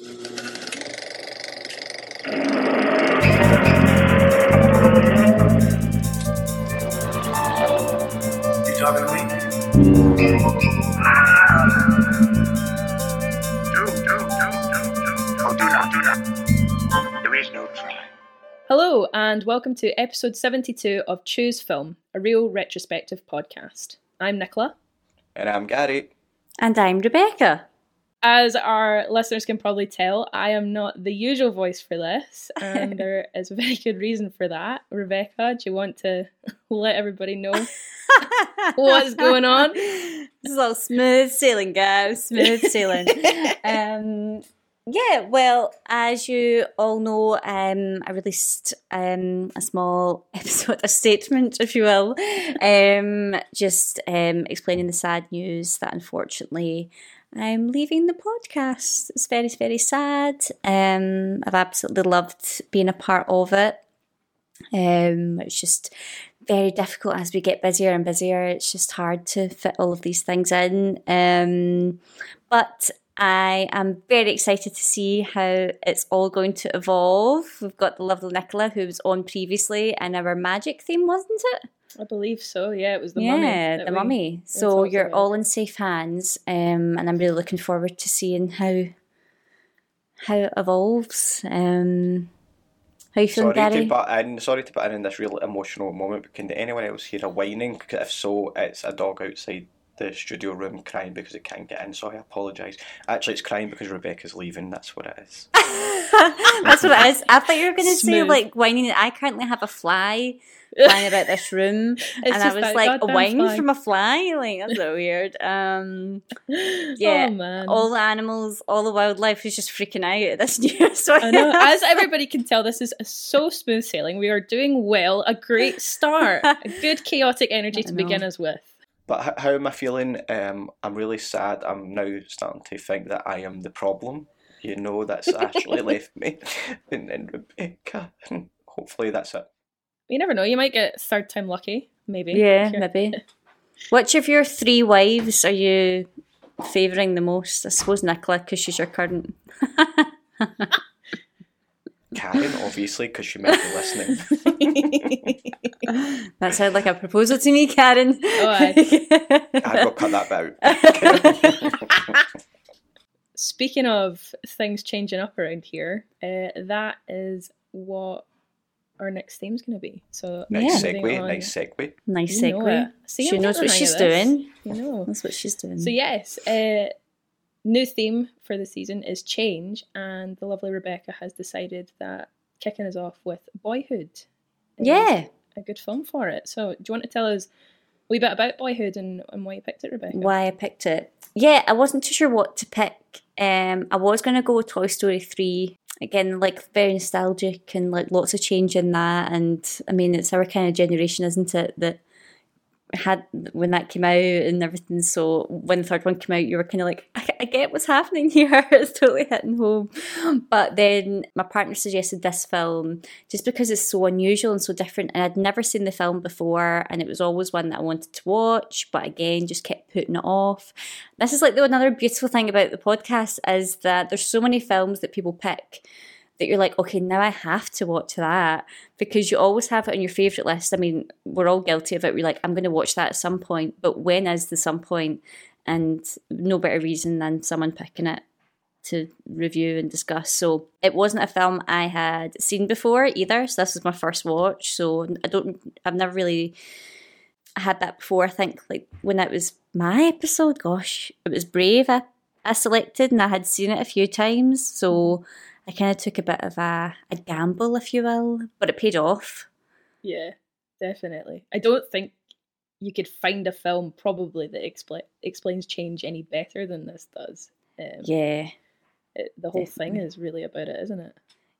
You talking to me? Do, do, do, do, do. Oh, do not, do not. There is no try. Hello, and welcome to episode 72 of Choose Film, a real retrospective podcast. I'm Nicola. And I'm Gary. And I'm Rebecca. As our listeners can probably tell, I am not the usual voice for this, and there is a very good reason for that. Rebecca, do you want to let everybody know what's going on? This is all smooth sailing, guys. Smooth sailing. um, yeah, well, as you all know, um, I released um, a small episode, a statement, if you will, um, just um, explaining the sad news that unfortunately I'm leaving the podcast. It's very, very sad. Um, I've absolutely loved being a part of it. Um, it's just very difficult as we get busier and busier. It's just hard to fit all of these things in. Um, but I am very excited to see how it's all going to evolve. We've got the lovely Nicola who was on previously in our magic theme, wasn't it? I believe so, yeah, it was the mummy. yeah, the we- mummy. So you're about. all in safe hands, um, and I'm really looking forward to seeing how how it evolves. Um, how you feeling, Sorry Gary? to butt in. Sorry to butt in in this real emotional moment. But can anyone else hear a whining? If so, it's a dog outside the studio room crying because it can't get in. So I apologise. Actually, it's crying because Rebecca's leaving. That's what it is. That's what it is. I thought you were going to say Smooth. like whining. I currently have a fly flying about this room, and I was like, a goddamn whine fly. from a fly. Like that's so weird. Um, yeah, oh man. all the animals, all the wildlife is just freaking out at this news. I know. As everybody can tell, this is so smooth sailing. We are doing well. A great start. A good chaotic energy to I begin us with. But h- how am I feeling? Um, I'm really sad. I'm now starting to think that I am the problem. You know, that's actually left me. And then Rebecca. And hopefully that's it. You never know. You might get third time lucky. Maybe. Yeah, Sure. maybe. Which of your three wives are you favouring the most? I suppose Nicola, because she's your current. Karen, obviously, because she might be listening. That sounded like a proposal to me, Karen. Oh, aye. I got cut that out. Speaking of things changing up around here, uh, that is what our next theme's going to be. So nice Yeah. segue. on- Nice segue. nice You know segue. See, she knows what she's hang of this. doing. You know. That's what she's doing. So yes, uh, new theme for the season is change, and the lovely Rebecca has decided that kicking us off with Boyhood. is yeah. a good film for it. So do you want to tell us a wee bit about Boyhood and, and why you picked it, Rebecca? why I picked it. Yeah, I wasn't too sure what to pick. Um, I was going to go with Toy Story 3. Again, like very nostalgic and like lots of change in that. And I mean, it's our kind of generation, isn't it? That had when that came out and everything. So when the third one came out, you were kind of like, I, I get what's happening here. it's totally hitting home. But then my partner suggested this film just because it's so unusual and so different. And I'd never seen the film before, and it was always one that I wanted to watch, but again, just kept putting it off. This is like the another beautiful thing about the podcast is that there's so many films that people pick that you're like, okay, now I have to watch that because you always have it on your favourite list. I mean, we're all guilty of it. We're like, I'm going to watch that at some point, but when is the some point? And no better reason than someone picking it to review and discuss. So it wasn't a film I had seen before either. So this was my first watch. So I don't, I've never really had that before. I think like when it was my episode, gosh, it was Brave. I, I selected and I had seen it a few times. So I kind of took a bit of a, a gamble, if you will, but it paid off. Yeah, definitely. I don't think you could find a film probably that expl- explains change any better than this does. Um, Yeah. it, the whole thing is really about it, isn't it?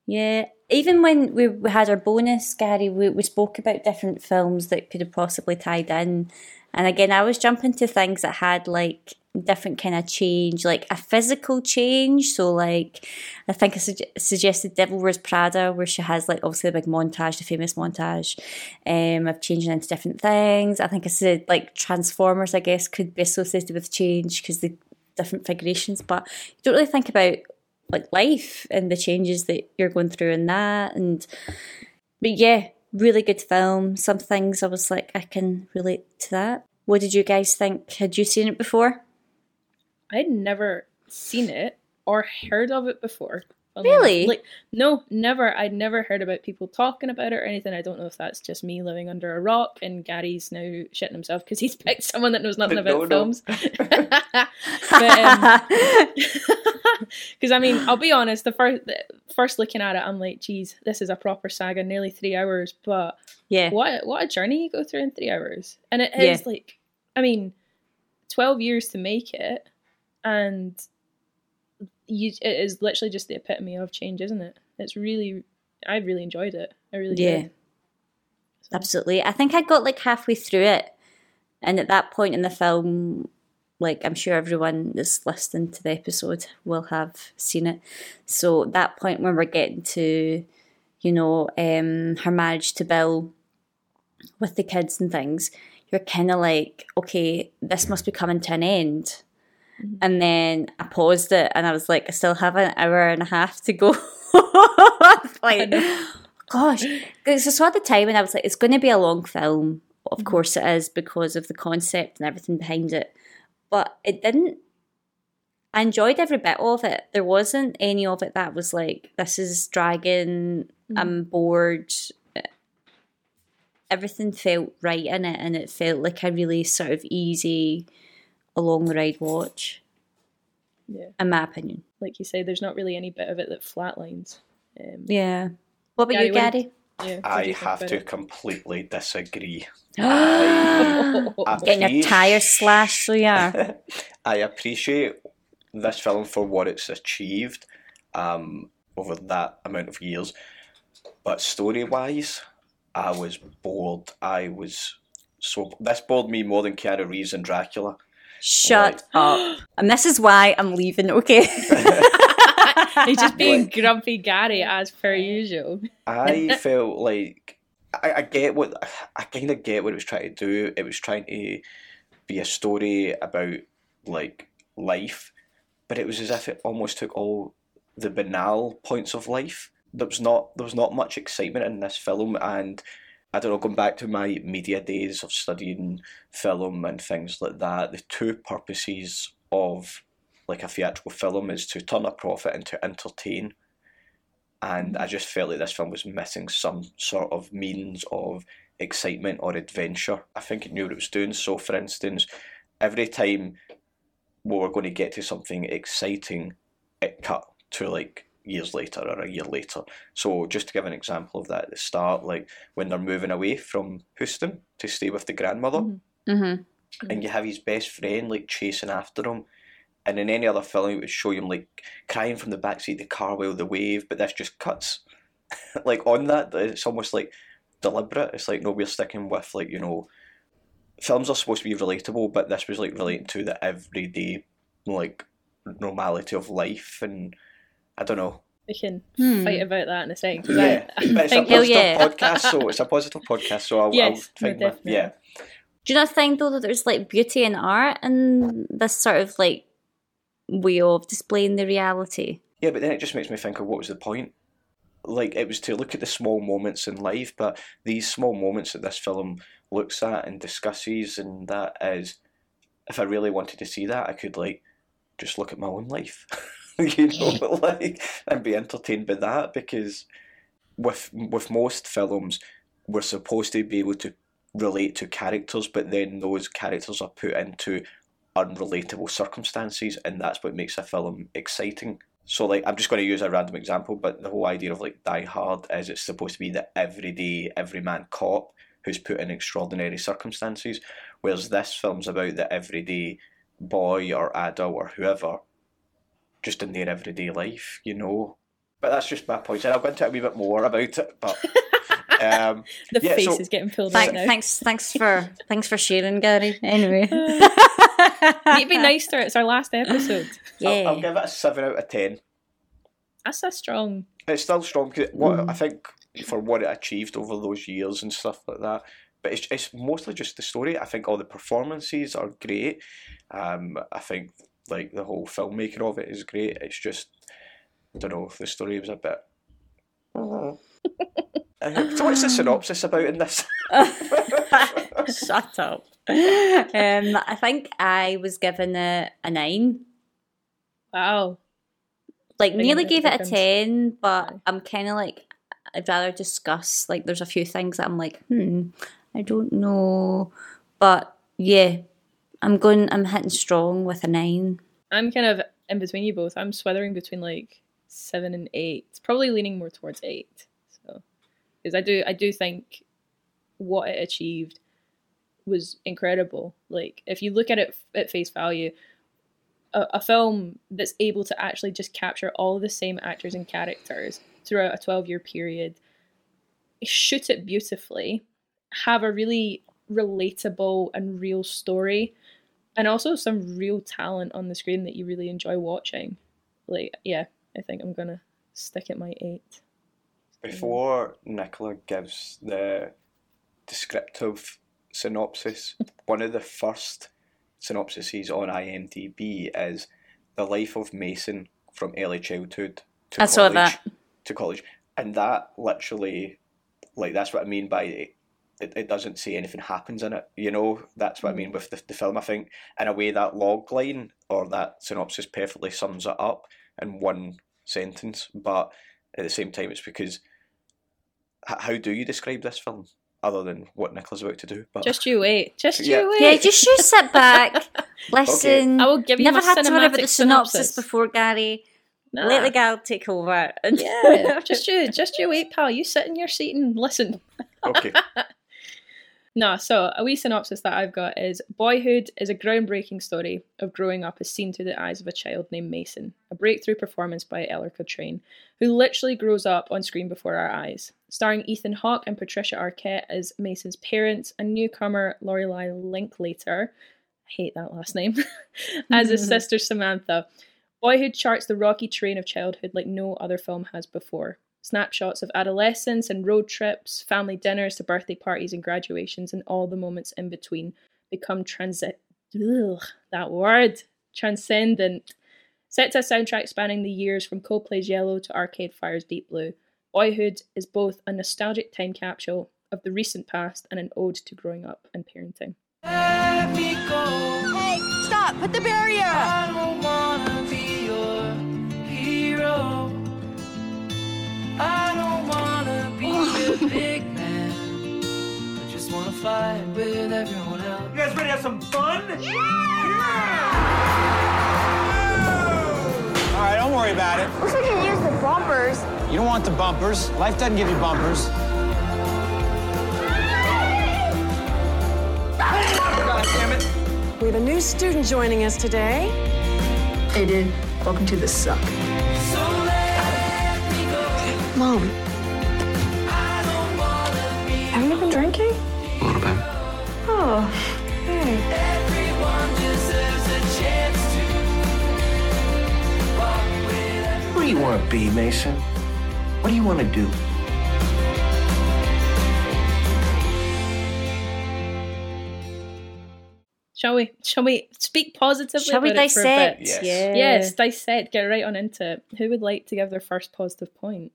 Yeah, even when we we had our bonus, Gary, we, we spoke about different films that could have possibly tied in. And again, I was jumping to things that had like different kind of change, like a physical change. So, like, I think I sugge- suggested Devil Wears Prada, where she has like obviously the big montage, the famous montage um, of changing into different things. I think I said like Transformers, I guess, could be associated with change because the different figurations, but you don't really think about like life and the changes that you're going through in that. And but yeah really good film. Some things i was like i can relate to that. What did you guys think? Had you seen it before I'd never seen it or heard of it before. Really? Like no, never. I'd never heard about people talking about it or anything. I don't know if that's just me living under a rock and Gary's now shitting himself because he's picked someone that knows nothing about no. films. but um, because I mean, I'll be honest. The first, the first looking at it, I'm like, geez, this is a proper saga, nearly three hours. But yeah what what a journey you go through in three hours, and it is Yeah. like, I mean, twelve years to make it, and you it is literally just the epitome of change, isn't it? It's really, I really enjoyed it. I really Yeah. did. Absolutely. I think I got like halfway through it. And at that point in the film, like I'm sure everyone that's listening to the episode will have seen it. So that point when we're getting to, you know, um her marriage to Bill with the kids and things, you're kinda like, okay, this must be coming to an end. Mm-hmm. And then I paused it and I was like, I still have an hour and a half to go. like, gosh. Because I saw the time and I was like, it's going to be a long film. Of mm-hmm. course it is because of the concept and everything behind it. But it didn't. I enjoyed every bit of it. There wasn't any of it that was like, this is dragging, mm-hmm. I'm bored. Everything felt right in it and it felt like a really sort of easy, along the ride watch, Yeah, in my opinion. like you say, there's not really any bit of it that flatlines. Um, Yeah. What about Gary, you, what Gary? yeah, I do you think have to it? completely disagree. Oh, Getting your Appreci- tires slashed, so yeah. I appreciate this film for what it's achieved um, over that amount of years, but story wise, I was bored. I was so this bored me more than Keanu Reeves and Dracula. Shut up. And this is why I'm leaving, okay? He's just being grumpy Gary as per usual. I felt like I, I get what I kind of get what it was trying to do. It was trying to be a story about like life, but it was as if it almost took all the banal points of life. There was not there was not much excitement in this film, and I don't know. Going back to my media days of studying film and things like that, the two purposes of like a theatrical film is to turn a profit and to entertain and I just felt like this film was missing some sort of means of excitement or adventure. I think it knew what it was doing. So, for instance, every time we were going to get to something exciting, it cut to like years later or a year later. So, just to give an example of that at the start, like when they're moving away from Houston to stay with the grandmother, mm-hmm. and you have his best friend like chasing after him. And in any other film, it would show him like crying from the backseat of the car while the wave, but this just cuts like on that. It's almost like deliberate. It's like no, we're sticking with like you know, films are supposed to be relatable, but this was like relating to the everyday like normality of life, and I don't know. We can Hmm. fight about that in a second. 'cause Yeah, I, I but it's a positive yeah. podcast, so it's a positive podcast. So I'll, Yes, I'll think, with- definitely. yeah. Do you not think though that there's like beauty in art and this sort of like way of displaying the reality? Yeah, but then it just makes me think of what was the point? Like, it was to look at the small moments in life, but these small moments that this film looks at and discusses, and that is, if I really wanted to see that, I could, like, just look at my own life, you know, like, and be entertained by that, because with, with most films, we're supposed to be able to relate to characters, but then those characters are put into unrelatable circumstances, and that's what makes a film exciting. So, like, I'm just going to use a random example, but the whole idea of like Die Hard is it's supposed to be the everyday, everyman cop who's put in extraordinary circumstances, whereas this film's about the everyday boy or adult or whoever, just in their everyday life, you know. But that's just my point, and I'll go into it a wee bit more about it. But um, the Yeah, face so- is getting pulled Thank, out now. thanks, thanks for thanks for sharing, Gary. Anyway, it'd be nice to her. It's our last episode. yeah, I'll, I'll give it a seven out of ten. That's a strong. It's still strong. 'cause what Mm. I think for what it achieved over those years and stuff like that. But it's, it's mostly just the story. I think all the performances are great. Um, I think like the whole filmmaking of it is great. It's just I don't know, if the story was a bit. Uh, so what's the synopsis about in this? Shut up. Um, I think I was given a, a nine. Wow. Like Big nearly gave it a ten, but I'm kind of like I'd rather discuss. Like there's a few things that I'm like, hmm, I don't know, but yeah, I'm going. I'm hitting strong with a nine. I'm kind of in between you both. I'm swithering between like seven and eight. It's probably leaning more towards eight. So, because I do, I do think what it achieved was incredible. Like, if you look at it at face value, a, a film that's able to actually just capture all the same actors and characters throughout a 12 year period, shoot it beautifully, have a really relatable and real story, and also some real talent on the screen that you really enjoy watching. Like, yeah, I think I'm gonna stick at my eight. Before Nicola gives the descriptive synopsis, one of the first synopsises on IMDb is the life of Mason from early childhood to I saw college. that. To college, and that literally, like that's what I mean by it. It, it doesn't say anything happens in it. You know, that's what I hmm. mean with the, the film. I think in a way that log line or that synopsis perfectly sums it up in one sentence. But at the same time, it's because h- how do you describe this film other than what Nicola's about to do? But Just you wait. Just Yeah. you wait. Yeah, just you sit back, listen. I will give you Never my had to worry about the synopsis, synopsis. before, Gary. Nah. Let the gal take over. Yeah, just you, just you wait, pal. You sit in your seat and listen. okay, No, so a wee synopsis that I've got is Boyhood is a groundbreaking story of growing up as seen through the eyes of a child named Mason, a breakthrough performance by Ellar Coltrane, who literally grows up on screen before our eyes. Starring Ethan Hawke and Patricia Arquette as Mason's parents, and newcomer Lorelei Linklater, I hate that last name, as his sister Samantha. Boyhood charts the rocky terrain of childhood like no other film has before. Snapshots of adolescence and road trips, family dinners to birthday parties and graduations, and all the moments in between become transi- ugh, that word transcendent. Set to a soundtrack spanning the years from Coldplay's Yellow to Arcade Fire's Deep Blue, Boyhood is both a nostalgic time capsule of the recent past and an ode to growing up and parenting. Hey, stop! Put the barrier big man. I just wanna fight with everyone else. You guys ready to have some fun? Yeah! All right, don't worry about it. Wish we could use the bumpers. You don't want the bumpers. Life doesn't give you bumpers. God damn it. We have a new student joining us today. Hey, dude. Welcome to the suck. So let me go. Mom, haven't you been drinking? A little bit. Oh, hey. everyone deserves a chance to walk with What do you want to be, Mason? What do you want to do? Shall we? Shall we speak positively? Shall we about it for a bit? dissect? Yes. Yeah. Yes, dissect. Get right on into it. Who would like to give their first positive point?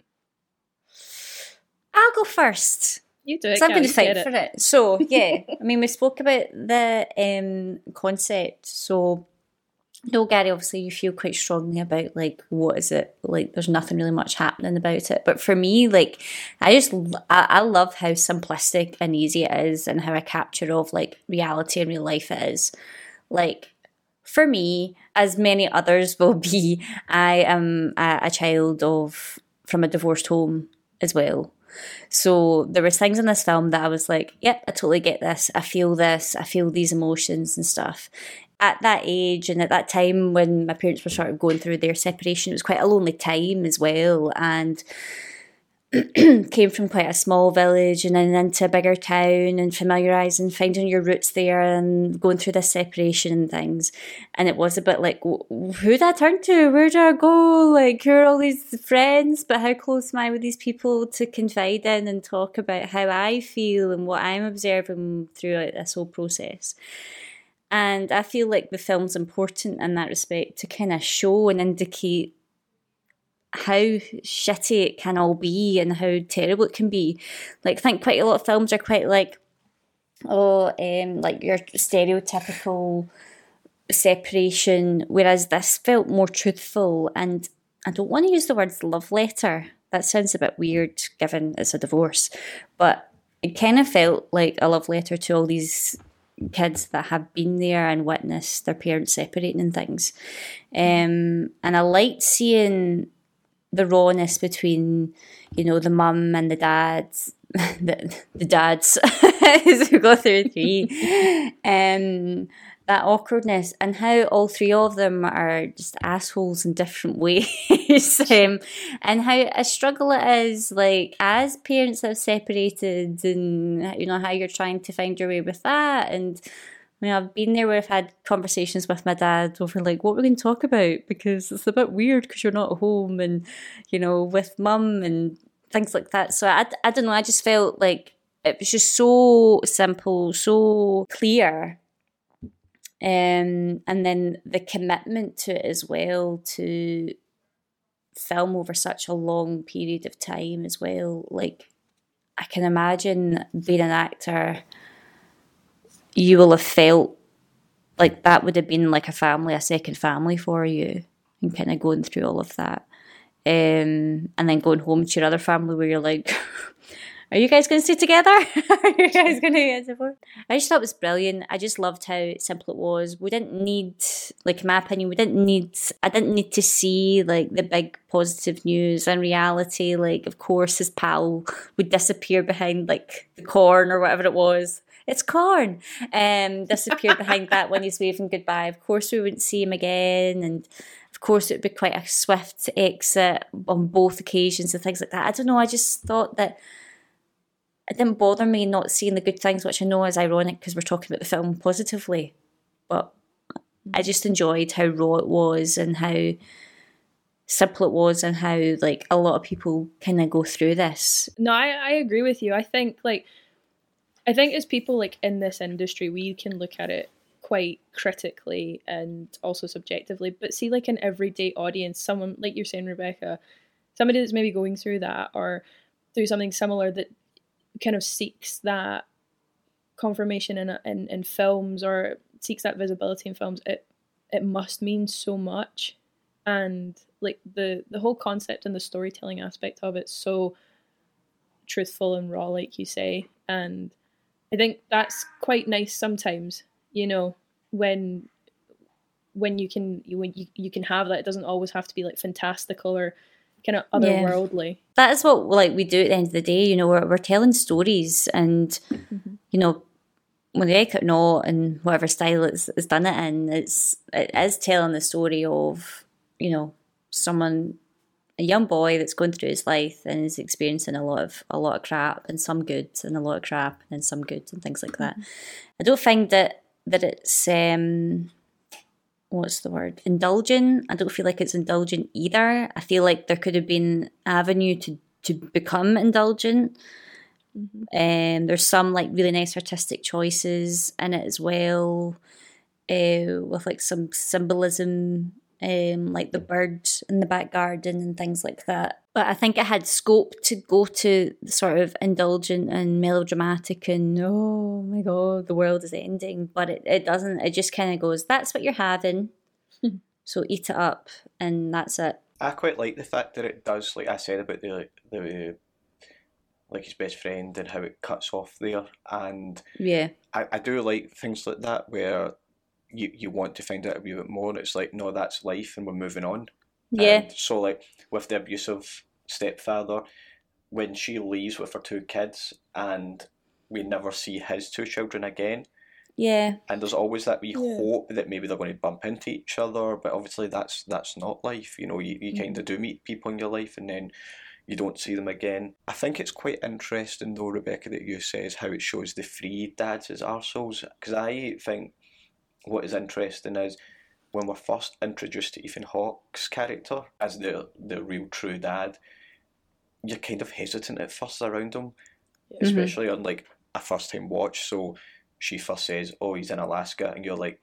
I'll go first. You do it. So I'm going to fight for it. So yeah, I mean, we spoke about the um, concept. So no, Gary, obviously you feel quite strongly about like what is it like? There's nothing really much happening about it. But for me, like I just I love how simplistic and easy it is, and how a capture of like reality and real life it is. Like for me, as many others will be, I am a, a child of from a divorced home as well. So there was things in this film that I was like, yep, I totally get this. I feel this. I feel these emotions and stuff. At that age and at that time when my parents were sort of going through their separation, it was quite a lonely time as well. And came from quite a small village and then into a bigger town and familiarising, finding your roots there and going through this separation and things. And it was a bit like, who do I turn to? Where do I go? Like, who are all these friends? But how close am I with these people to confide in and talk about how I feel and what I'm observing throughout this whole process? And I feel like the film's important in that respect to kind of show and indicate how shitty it can all be and how terrible it can be. Like I think quite a lot of films are quite like oh, um, like your stereotypical separation, whereas this felt more truthful and I don't want to use the words love letter. That sounds a bit weird given it's a divorce. But it kind of felt like a love letter to all these kids that have been there and witnessed their parents separating and things. Um, and I liked seeing the rawness between, you know, the mum and the dads, the, the dads as we go through three. Um, that awkwardness and how all three of them are just assholes in different ways um, and how a struggle it is like as parents have separated and you know how you're trying to find your way with that and I mean, I've been there where I've had conversations with my dad over like what we're going to talk about because it's a bit weird because you're not home and you know with mum and things like that. So I, I don't know. I just felt like it was just so simple, so clear um, and then the commitment to it as well to film over such a long period of time as well. Like, I can imagine being an actor, you will have felt like that would have been like a family, a second family for you, and kind of going through all of that. Um, and then going home to your other family where you're like, are you guys going to stay together? are you guys going to get? I just thought it was brilliant. I just loved how simple it was. We didn't need, like, in my opinion, we didn't need, I didn't need to see, like, the big positive news. In reality, like, of course, his pal would disappear behind, like, the corn or whatever it was. It's corn. Um, disappear behind that when he's waving goodbye. Of course, we wouldn't see him again. And of course, it would be quite a swift exit on both occasions and things like that. I don't know. I just thought that it didn't bother me not seeing the good things, which I know is ironic because we're talking about the film positively. But I just enjoyed how raw it was and how simple it was and how like a lot of people kind of go through this. No, I, I agree with you. I think like I think as people like in this industry, we can look at it quite critically and also subjectively. But see, like an everyday audience, someone like you're saying, Rebecca, somebody that's maybe going through that or through something similar that kind of seeks that confirmation in, in in films or seeks that visibility in films, it it must mean so much, and like the the whole concept and the storytelling aspect of it so truthful and raw, like you say, and I think that's quite nice sometimes. You know, when when you can when you, you can have that, it doesn't always have to be like fantastical or kind of otherworldly. Yeah. That is what like we do at the end of the day. You know, we're we're telling stories, and mm-hmm. you know, when they cut no and whatever style it's, it's done it in, it's it is telling the story of you know someone a young boy that's going through his life and is experiencing a lot of a lot of crap and some good and a lot of crap and some good and things like that. Mm-hmm. I don't find that that it's um what's the word indulgent i don't feel like it's indulgent either i feel like there could have been avenue to to become indulgent mm-hmm. and there's some like really nice artistic choices in it as well uh, with like some symbolism um, like the bird in the back garden and things like that. But I think it had scope to go to sort of indulgent and melodramatic and oh my god, the world is ending. But it, it doesn't. It just kind of goes, that's what you're having. so eat it up and that's it. I quite like the fact that it does, like I said about the the like his best friend and how it cuts off there, and yeah, I, I do like things like that where you, you want to find out a wee bit more. And it's like, no, that's life and we're moving on. Yeah. And so, like, with the abusive stepfather, when she leaves with her two kids and we never see his two children again. Yeah. And there's always that we yeah. hope that maybe they're going to bump into each other, but obviously that's that's not life. You know, you, you mm. kind of do meet people in your life and then you don't see them again. I think it's quite interesting though, Rebecca, that you says how it shows the three dads as arseholes, because I think what is interesting is when we're first introduced to Ethan Hawke's character as the the real true dad, you're kind of hesitant at first around him, mm-hmm. especially on like a first time watch. So she first says, "Oh, he's in Alaska," and you're like,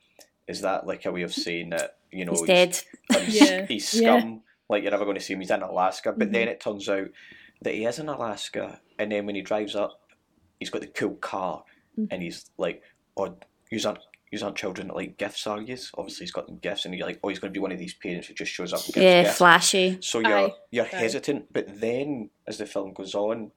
"Is that like a way of saying that you know he's, he's dead? He's, yeah. he's scum." Like you're never going to see him. He's in Alaska, but then it turns out that he is in Alaska, and then when he drives up, he's got the cool car, and he's like, "Oh, you aren't." You aren't children that like gifts, are you? Obviously, he's got them gifts, and you're like, oh, he's going to be one of these parents who just shows up. And gives Yeah, gifts. flashy. So you're Aye, you're aye. hesitant, but then as the film goes on,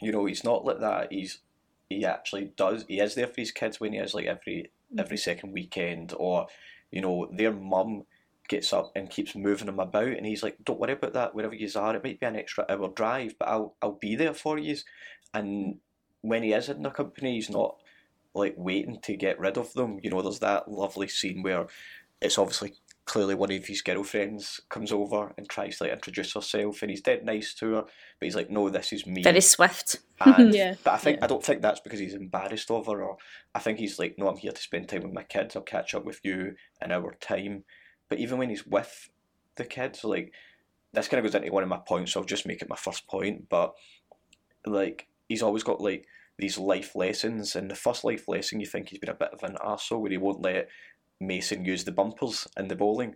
you know he's not like that. He's he actually does. He is there for his kids when he is like every mm-hmm. every second weekend, or you know their mum gets up and keeps moving him about, and he's like, "Don't worry about that. Wherever you are, it might be an extra hour drive, but I'll I'll be there for you." And when he is in the company, he's not like waiting to get rid of them. You know, there's that lovely scene where it's obviously clearly one of his girlfriends comes over and tries to like introduce herself, and he's dead nice to her, but he's like, "No, this is me." Very swift. And, Yeah, But I think yeah. I don't think that's because he's embarrassed of her, or I think he's like, "No, I'm here to spend time with my kids. I'll catch up with you in our time." But even when he's with the kids, like this kind of goes into one of my points, so I'll just make it my first point. But like he's always got like these life lessons, and the first life lesson you think he's been a bit of an arsehole where he won't let Mason use the bumpers in the bowling,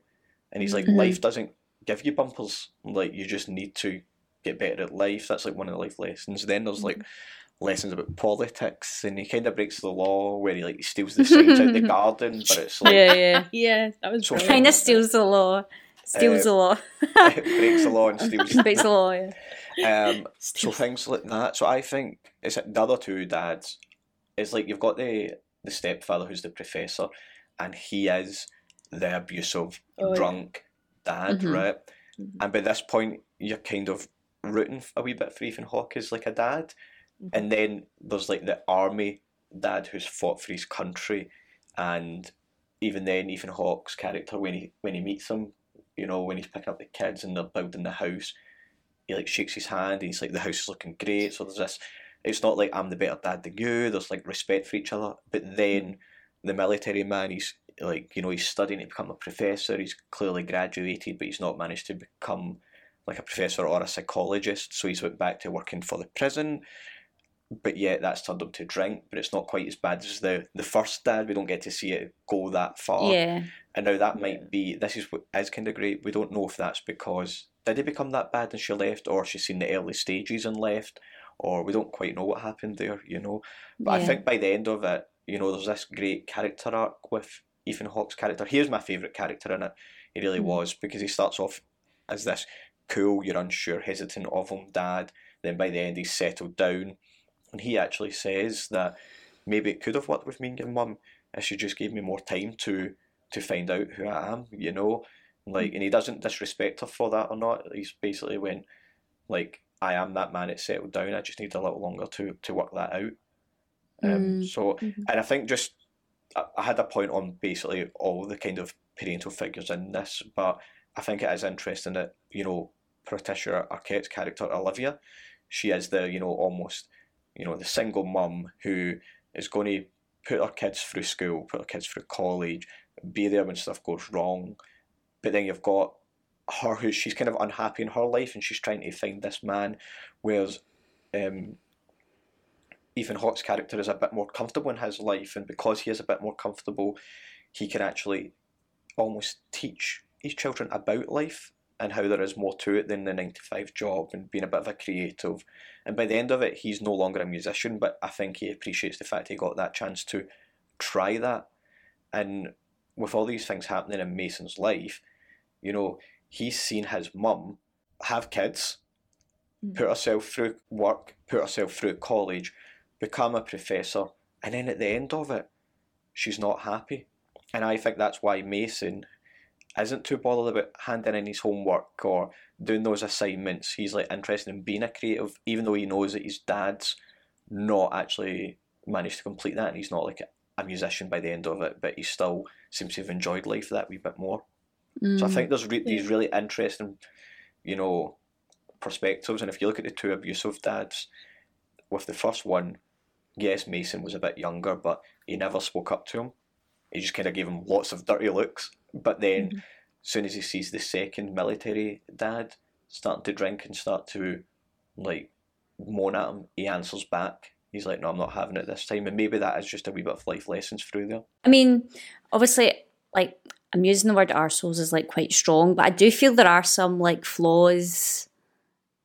and he's like, Mhm. life doesn't give you bumpers. Like you just need to get better at life. That's like one of the life lessons. Then there's like lessons about politics, and he kind of breaks the law where he like he steals the signs out the garden, but it's like Yeah, yeah. Yeah, that was So. Kind of steals the law. Steals Uh, the law. breaks the law and steals. Breaks the law, yeah. Um, so things like that. So I think it's the other two dads. It's like you've got the the stepfather who's the professor, and he is the abusive, Oh, yeah. drunk dad, Mhm. right? And by this point, you're kind of rooting a wee bit for Ethan Hawke as like a dad, and then there's like the army dad who's fought for his country, and even then Ethan Hawke's character when he when he meets him, you know, when he's picking up the kids and they're building the house, he like shakes his hand and he's like the house is looking great. So there's this. It's not like I'm the better dad than you. There's like respect for each other. But then mm. the military man, he's like you know he's studying to become a professor. He's clearly graduated, but he's not managed to become like a professor or a psychologist. So he's went back to working for the prison. But yet that's turned him to drink. But it's not quite as bad as the the first dad. We don't get to see it go that far. Yeah. And now that might be this is what is kind of great. We don't know if that's because did it become that bad and she left, or she's seen the early stages and left, or we don't quite know what happened there, you know. But I think by the end of it, you know, there's this great character arc with Ethan Hawke's character. Here's my favourite character in it. He really mm-hmm. was because he starts off as this cool, you're unsure, hesitant of him dad. Then by the end, he's settled down, and he actually says that maybe it could have worked with me and your mum if she just gave me more time to to find out who I am, you know. Like, and he doesn't disrespect her for that or not. He's basically went like, I am that man. It's settled down. I just need a little longer to to work that out. Um, Mm. So, and I think just I, I had a point on basically all the kind of parental figures in this, but I think it is interesting that you know Patricia Arquette's character Olivia, she is the you know almost you know the single mum who is going to put her kids through school, put her kids through college, be there when stuff goes wrong, but then you've got her who she's kind of unhappy in her life and she's trying to find this man, whereas um, Ethan Hawke's character is a bit more comfortable in his life, and because he is a bit more comfortable, he can actually almost teach his children about life and how there is more to it than the nine to five job and being a bit of a creative. And by the end of it, he's no longer a musician, but I think he appreciates the fact he got that chance to try that. And with all these things happening in Mason's life, you know, he's seen his mum have kids, mm. put herself through work, put herself through college, become a professor, and then at the end of it, she's not happy. And I think that's why Mason isn't too bothered about handing in his homework or doing those assignments. He's like interested in being a creative, even though he knows that his dad's not actually managed to complete that, and he's not like a, musician by the end of it, but he still seems to have enjoyed life that wee bit more. So I Mm. think there's re- these really interesting, you know, perspectives. And if you look at the two abusive dads, with the first one, yes, Mason was a bit younger, but he never spoke up to him. He just kind of gave him lots of dirty looks. But then, as soon as he sees the second military dad starting to drink and start to, like, moan at him, he answers back. He's like, no, I'm not having it this time. And maybe that is just a wee bit of life lessons through there. I mean, obviously, like I'm using the word arseholes as like quite strong, but I do feel there are some like flaws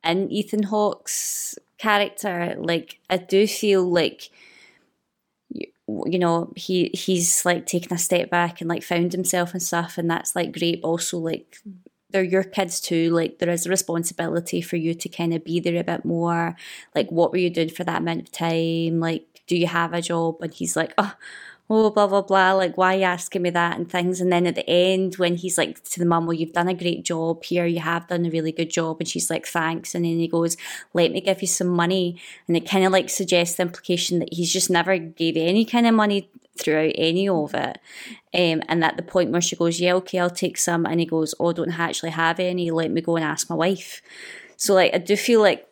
in Ethan Hawke's character. Like I do feel like you, know he he's like taken a step back and like found himself and stuff, and that's like great. Also like they're your kids too. Like there is a responsibility for you to kind of be there a bit more. Like what were you doing for that amount of time? Like do you have a job? And he's like, oh oh, blah, blah, blah, like, why are you asking me that and things. And then at the end, when he's like to the mum, well, you've done a great job here, you have done a really good job. And she's like, thanks. And then he goes, let me give you some money. And it kind of like suggests the implication that he's just never gave any kind of money throughout any of it. Um, and at the point where she goes, yeah, okay, I'll take some. And he goes, oh, I don't actually have any. Let me go and ask my wife. So like, I do feel like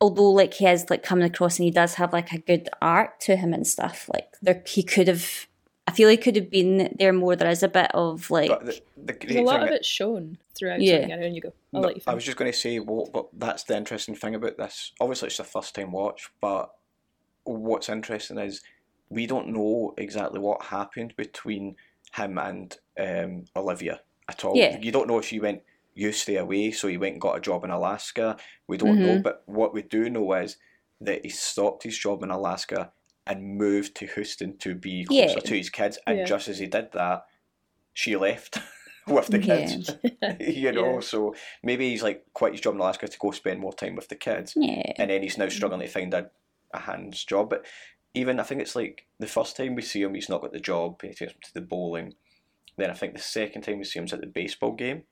although like he is like coming across and he does have like a good arc to him and stuff like there he could have I feel he could have been there more. There is a bit of like the, the There's a lot of it shown throughout. Yeah. Yeah, and you go. I'll No, let you I was just going to say, well, but that's the interesting thing about this. Obviously, it's the first time watch, but what's interesting is we don't know exactly what happened between him and um, Olivia at all. Yeah. You don't know if she went, you stay away, so he went and got a job in Alaska. We don't know, Mhm. but what we do know is that he stopped his job in Alaska and moved to Houston to be closer Yeah. to his kids. And Yeah. just as he did that, she left with the Yeah. kids. you know, Yeah. so maybe he's like quit his job in Alaska to go spend more time with the kids, yeah and then he's now struggling to find a, a hand's job. But even I think it's like the first time we see him, he's not got the job. He takes him to the bowling. Then I think the second time we see him him's at the baseball game,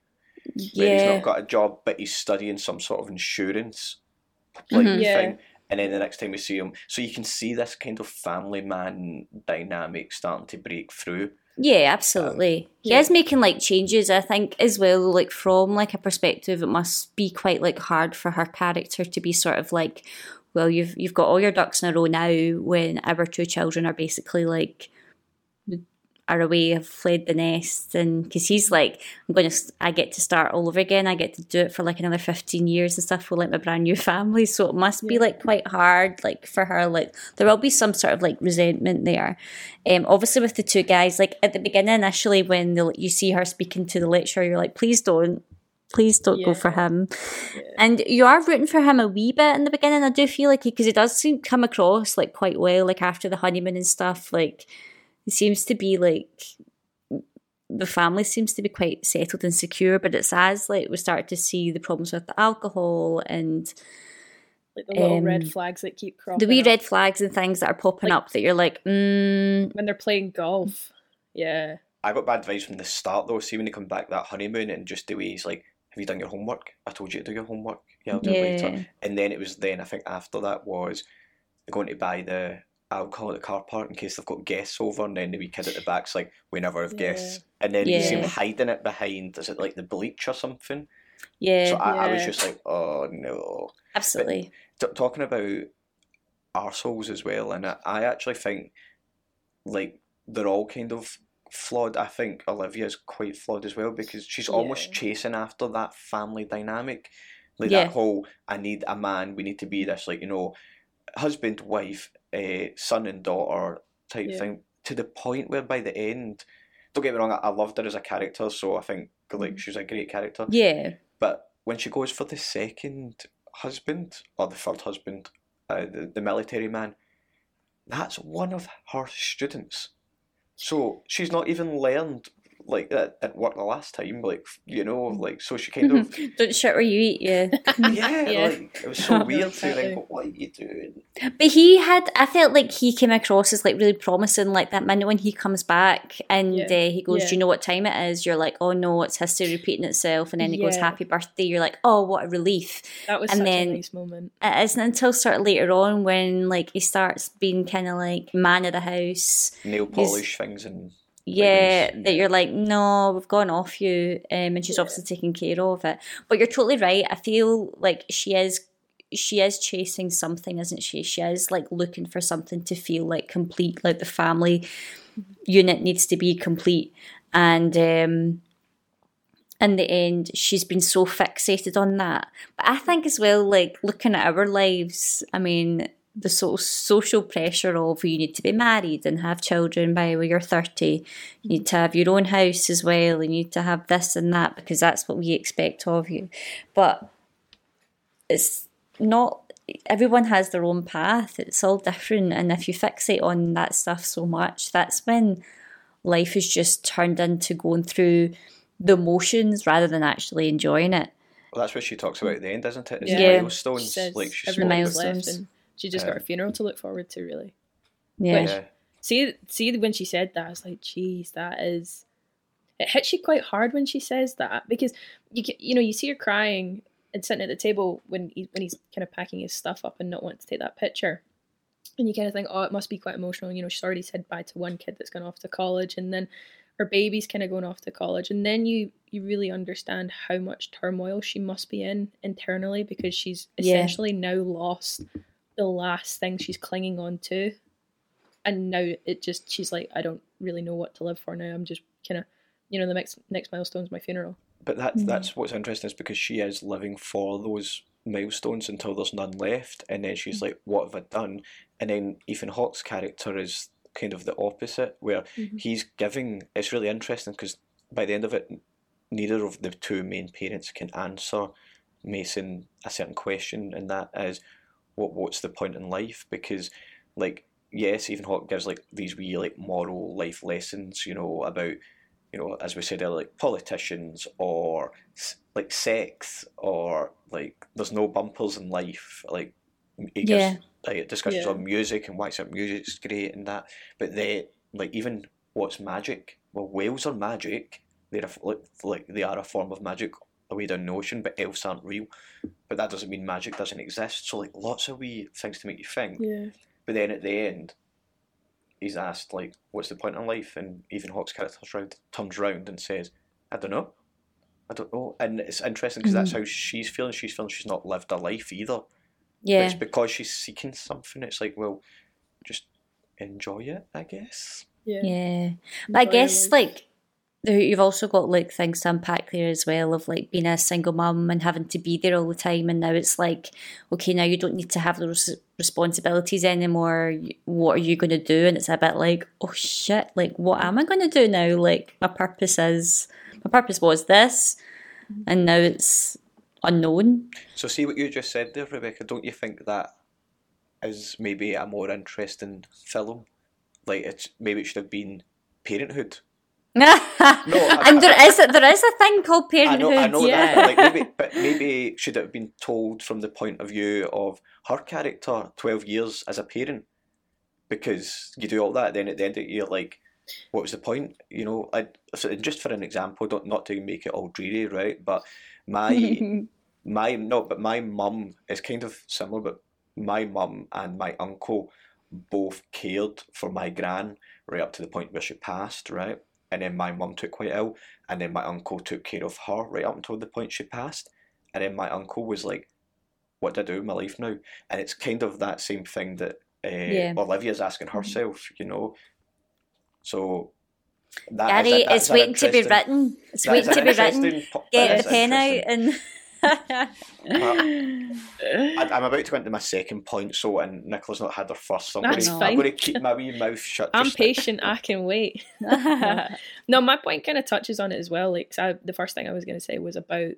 where he's not got a job, but he's studying some sort of insurance like Mhm. Yeah. thing. And then the next time we see him, so you can see this kind of family man dynamic starting to break through. yeah absolutely he yeah. is making like changes I think as well like from like a perspective it must be quite like hard for her character to be sort of like well you've you've got all your ducks in a row now when our two children are basically like are away, have fled the nest, and because he's like, I'm going to, I get to start all over again. I get to do it for like another 15 years and stuff with like my brand new family. So it must be like quite hard, like for her. Like there will be some sort of like resentment there. Um, obviously with the two guys, like at the beginning, initially when the, you see her speaking to the lecturer, you're like, please don't. Please don't go for Yeah. him. And you are rooting for him a wee bit in the beginning. I do feel like because he does seem come across like quite well, like after the honeymoon and stuff. Like it seems to be like the family seems to be quite settled and secure, but it's as like we start to see the problems with the alcohol and like the little um, red flags that keep cropping the wee up red flags and things that are popping Like- up that you're like, mm, when they're playing golf. Yeah, I got bad advice from the start though. See when they come back that honeymoon and just the way he's like, "Have you done your homework? I told you to do your homework. Yeah, I'll do it later." And then it was then I think after that was going to buy the alcohol at the car park in case they've got guests over, and then the wee kid at the back's like, "We never have guests." And then you see him hiding it behind, is it like the bleach or something? yeah, so I, I was just like, "Oh no." absolutely. T- talking about arseholes as well, and I, I actually think like they're all kind of flawed. I think Olivia's quite flawed as well because she's almost Yeah. chasing after that family dynamic. Like Yeah. that whole I need a man, we need to be this like, you know, husband, wife, uh, son and daughter type Yeah. thing. To the point where by the end don't get me wrong, I, loved her as a character, so I think like Mhm. she's a great character. Yeah, But when she goes for the second husband or the third husband, uh, the, the military man, that's one of her students. So she's not even learned like that at work the last time, like you know, like so she kind of don't shit where you eat. Yeah. yeah, Yeah. like it was so No, weird to exactly. think, what are you doing? But he had, I felt like he came across as like really promising, like that minute when he comes back and Yeah. uh, he goes, Yeah. Do you know what time it is? You're like, Oh no, it's history repeating itself. And then he goes, Happy birthday. You're like, Oh, what a relief. that was And such then- a nice moment. It isn't until sort of later on when like he starts being kind of like man of the house. Nail polish things and Yeah, Things, that you're like, no, we've gone off you, um, and she's obviously taking care of it. But you're totally right. I feel like she is, she is chasing something, isn't she? She is like looking for something to feel like complete, like the family unit needs to be complete. And um, in the end, she's been so fixated on that. But I think as well, like looking at our lives, I mean, the sort of social pressure of you need to be married and have children by when you're 30. You need to have your own house as well. You need to have this and that because that's what we expect of you. But it's not everyone has their own path. It's all different. And if you fixate on that stuff so much, that's when life is just turned into going through the motions rather than actually enjoying it. Well, that's what she talks about at the end, isn't it? It's Yeah. the milestones. She says like she every spoke mile's about. left, and she just got her funeral to look forward to. Really, Yeah. Which- Yeah. see, see when she said that, I was like, "Geez, that is." It hits you quite hard when she says that because you you know you see her crying and sitting at the table when he, when he's kind of packing his stuff up and not wanting to take that picture, and you kind of think, "Oh, it must be quite emotional." You know, she's already said bye to one kid that's gone off to college, and then her baby's kind of going off to college, and then you you really understand how much turmoil she must be in internally because she's Yeah. essentially now lost the last thing she's clinging on to and now it just she's like i don't really know what to live for now i'm just kind of you know the next next milestone's my funeral But that Mm. that's what's interesting is because she is living for those milestones until there's none left, and then she's like, "What have I done?" And then Ethan Hawke's character is kind of the opposite, where Mhm. he's giving. It's really interesting because by the end of it, neither of the two main parents can answer Mason a certain question, and that is, "What what's the point in life?" Because, like, yes, even Hawke gives like these wee like moral life lessons, you know, about you know, as we said earlier, like politicians or like sex or like there's no bumpers in life. Like he gives Yeah. like discussions Yeah. on music and why some music's great and that. But they like even what's magic? Well, whales are magic. They're a, f- like, like they are a form of magic away down the ocean, but elves aren't real. But that doesn't mean magic doesn't exist. So like lots of wee things to make you think. yeah But then at the end, he's asked like, "What's the point in life?" And Ethan Hawke's character round, turns round and says, "I don't know. I don't know." And it's interesting because that's mm-hmm. how she's feeling. She's feeling she's not lived a life either. But Yeah. it's because she's seeking something. It's like, well, just enjoy it, I guess. yeah Yeah. But I guess life. like there- you've also got like things to unpack there as well of like being a single mum and having to be there all the time and now it's like okay now you don't need to have those responsibilities anymore what are you going to do and it's a bit like oh shit like what am i going to do now like my purpose is my purpose was this mm-hmm. and now it's unknown So see what you just said there, Rebecca. Don't you think that is maybe a more interesting film? Like it's maybe it should have been Parenthood. And there is a, there is a thing called I parenthood know, I know yeah that. Like maybe, but maybe should it have been told from the point of view of her character, twelve years as a parent, because you do all that, then at the end of it, you're like, what was the point? You know, I so just for an example, don't not to make it all dreary, right? But my my no, but my mum is kind of similar, but my mum and my uncle both cared for my gran right up to the point where she passed, right? And then my mum took quite ill, and then my uncle took care of her right up until the point she passed. And then my uncle was like, "What do I do with my life now?" And it's kind of that same thing that uh, Yeah. Olivia's asking herself, you know. So that is a- that's it's waiting to be written. It's waiting to be written. Get the pen out and. I, I'm about to go into my second point, so and Nicola's not had her first, so I'm going to I'm going to keep my wee mouth shut. i'm patient i can wait no my point kind of touches on it as well Like, I, the first thing i was going to say was about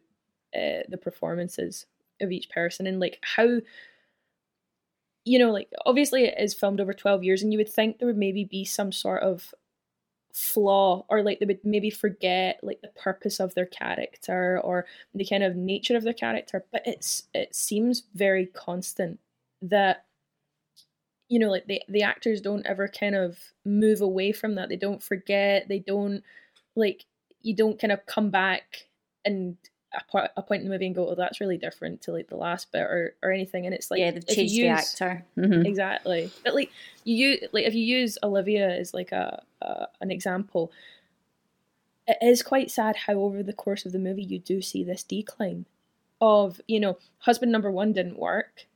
uh, the performances of each person and like how you know like obviously it is filmed over 12 years and you would think there would maybe be some sort of flaw or like they would maybe forget like the purpose of their character or the kind of nature of their character but it's it seems very constant that you know like the the actors don't ever kind of move away from that. They don't forget. They don't like you don't kind of come back and a, part, a point in the movie and go oh that's really different to like the last bit or or anything and it's like yeah, they've if you changed the use- actor. Mhm. exactly but like you use like if you use olivia as like a, a an example it is quite sad how over the course of the movie you do see this decline of you know husband number one didn't work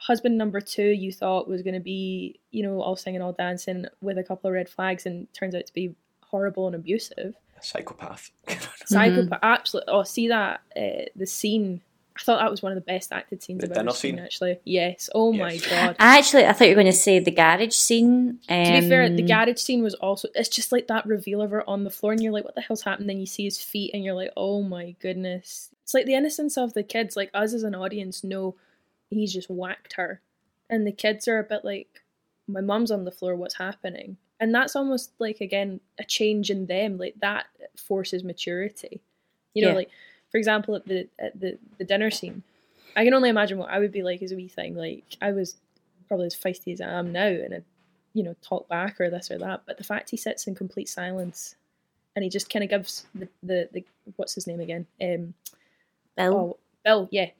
husband number two you thought was going to be you know all singing all dancing with a couple of red flags and turns out to be horrible and abusive psychopath. psychopath absolutely oh see that uh, the scene I thought that was one of the best acted scenes The I've ever dinner seen. scene? Actually, yes. Oh my Yes. god. Actually, I thought you were going to say the garage scene. Um, To be fair, the garage scene was also it's just like that reveal of her on the floor and you're like, what the hell's happened? Then you see his feet and you're like, oh my goodness. It's like the innocence of the kids, like us as an audience know he's just whacked her. And the kids are a bit like, My mum's on the floor, what's happening? And that's almost like again a change in them. Like that forces maturity. You know, Yeah. like for example at the at the, the dinner scene, I can only imagine what I would be like as a wee thing. Like I was probably as feisty as I am now and I you know, talk back or this or that. But the fact he sits in complete silence and he just kind of gives the, the, the what's his name again? Um, Bill. oh, Bill, yeah.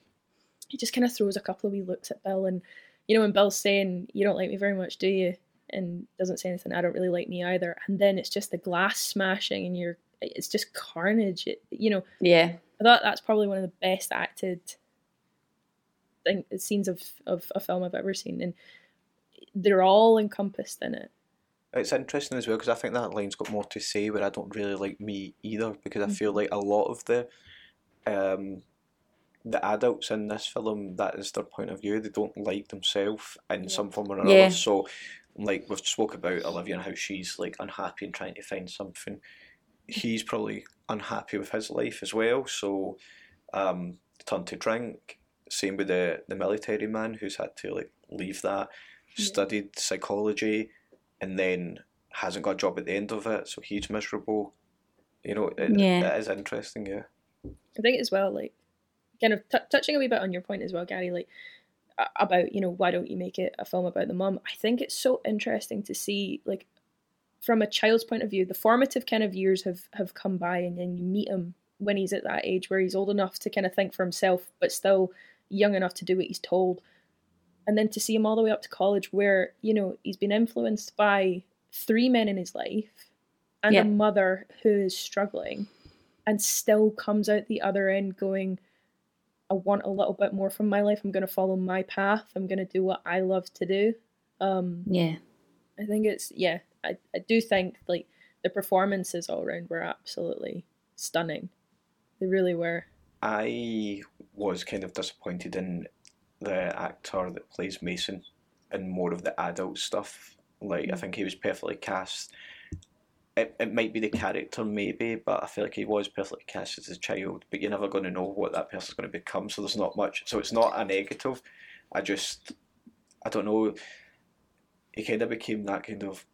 He just kind of throws a couple of wee looks at Bill. And, you know, when Bill's saying, You don't like me very much, do you? And doesn't say anything, I don't really like me either. And then it's just the glass smashing and you're, it's just carnage. It, you know, Yeah. I thought that's probably one of the best acted thing, scenes of, of a film I've ever seen. And they're all encompassed in it. It's interesting as well because I think that line's got more to say where I don't really like me either because I feel like a lot of the um the adults in this film that is their point of view they don't like themselves in some form or another Yeah. so like we've spoke about Olivia and how she's like unhappy and trying to find something he's probably unhappy with his life as well so um turn to drink same with the the military man who's had to like leave that studied psychology and then hasn't got a job at the end of it, so he's miserable. You know, it, Yeah. it is interesting, yeah. I think as well, like, kind of t- touching a wee bit on your point as well, Gary, like, about, you know, why don't you make it a film about the mum? I think it's so interesting to see, like, from a child's point of view, the formative kind of years have, have come by, and then you meet him when he's at that age where he's old enough to kind of think for himself, but still young enough to do what he's told. And then to see him all the way up to college where, you know, he's been influenced by three men in his life and Yeah. a mother who is struggling and still comes out the other end going, I want a little bit more from my life. I'm going to follow my path. I'm going to do what I love to do. Um, Yeah. I think it's, yeah, I, I do think like the performances all around were absolutely stunning. They really were. I was kind of disappointed in the actor that plays Mason and more of the adult stuff. Like, I think he was perfectly cast. It, it might be the character, maybe, but I feel like he was perfectly cast as a child, but you're never going to know what that person's going to become, so there's not much. So it's not a negative. I just, I don't know. He kind of became that kind of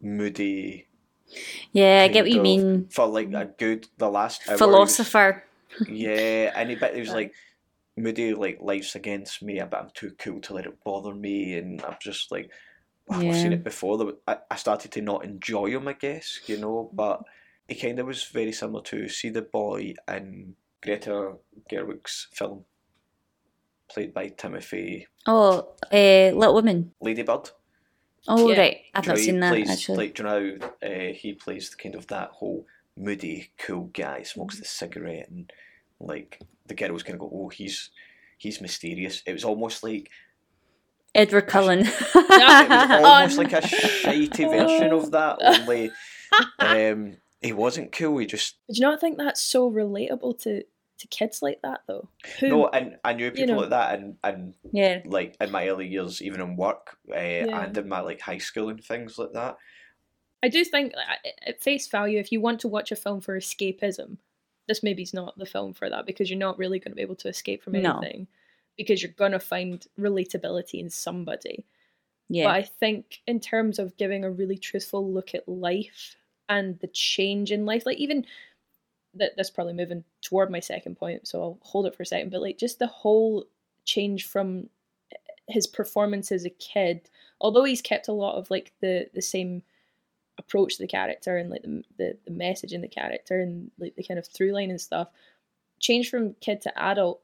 moody. Yeah, I get what you mean. For like a good, the last Philosopher. yeah, and he, but he was like, Moody, like, life's against me, but I'm too cool to let it bother me. And I'm just like, wow, I've seen it before. I, I started to not enjoy him, I guess, you know, but he kind of was very similar to See the Boy in Greta Gerwig's film, played by Timothée Oh, uh, Little Women. Ladybird. Oh, Yeah. right. I've Do you know not he seen that, plays, actually. Like, do you know how uh, he plays kind of that whole moody, cool guy, smokes the cigarette, and like the girl's kind of go, oh, he's he's mysterious. It was almost like Edward Cullen. it was almost like a shitey version of that. Only um, he wasn't cool. He just But do you not think that's so relatable to, to kids like that, though? Who, no. And I knew people know. like that, and and yeah. like in my early years, even in work, uh, and in my like high school and things like that. I do think at face value, if you want to watch a film for escapism, this maybe is not the film for that because you're not really going to be able to escape from No. Because you're going to find relatability in somebody. Yeah. But I think in terms of giving a really truthful look at life and the change in life, like even that that's probably moving toward my second point, so I'll hold it for a second. But like just the whole change from eh, his performance as a kid, although he's kept a lot of like the the same approach to the character and like the the, the message in the character and like the kind of through line and stuff, change from kid to adult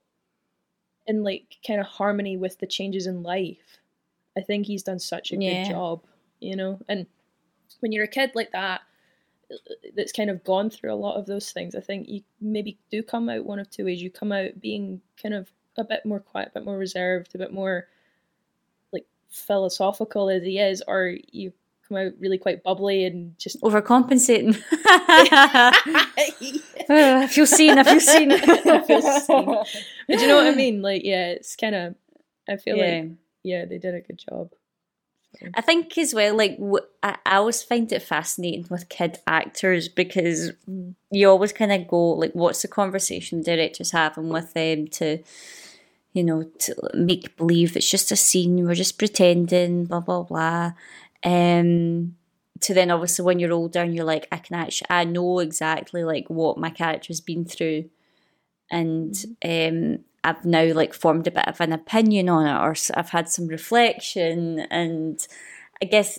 in like kind of harmony with the changes in life. I think he's done such a Yeah. good job, you know. And when you're a kid like that, that's kind of gone through a lot of those things, I think you maybe do come out one of two ways. You come out being kind of a bit more quiet, a bit more reserved, a bit more like philosophical as he is, or you come out really quite bubbly and just Overcompensating. Oh, I feel seen. I feel seen. I feel seen. But do you know what I mean? Like, yeah, it's kind of. I feel Yeah. like yeah, they did a good job. I think as well, like w- I, I always find it fascinating with kid actors because mm. you always kind of go like, what's the conversation the director's having with them to, you know, to make believe it's just a scene, we're just pretending, blah blah blah. Um, to then obviously when you're older and you're like, I can actually, I know exactly like what my character's been through, and um, I've now like formed a bit of an opinion on it, or I've had some reflection, and I guess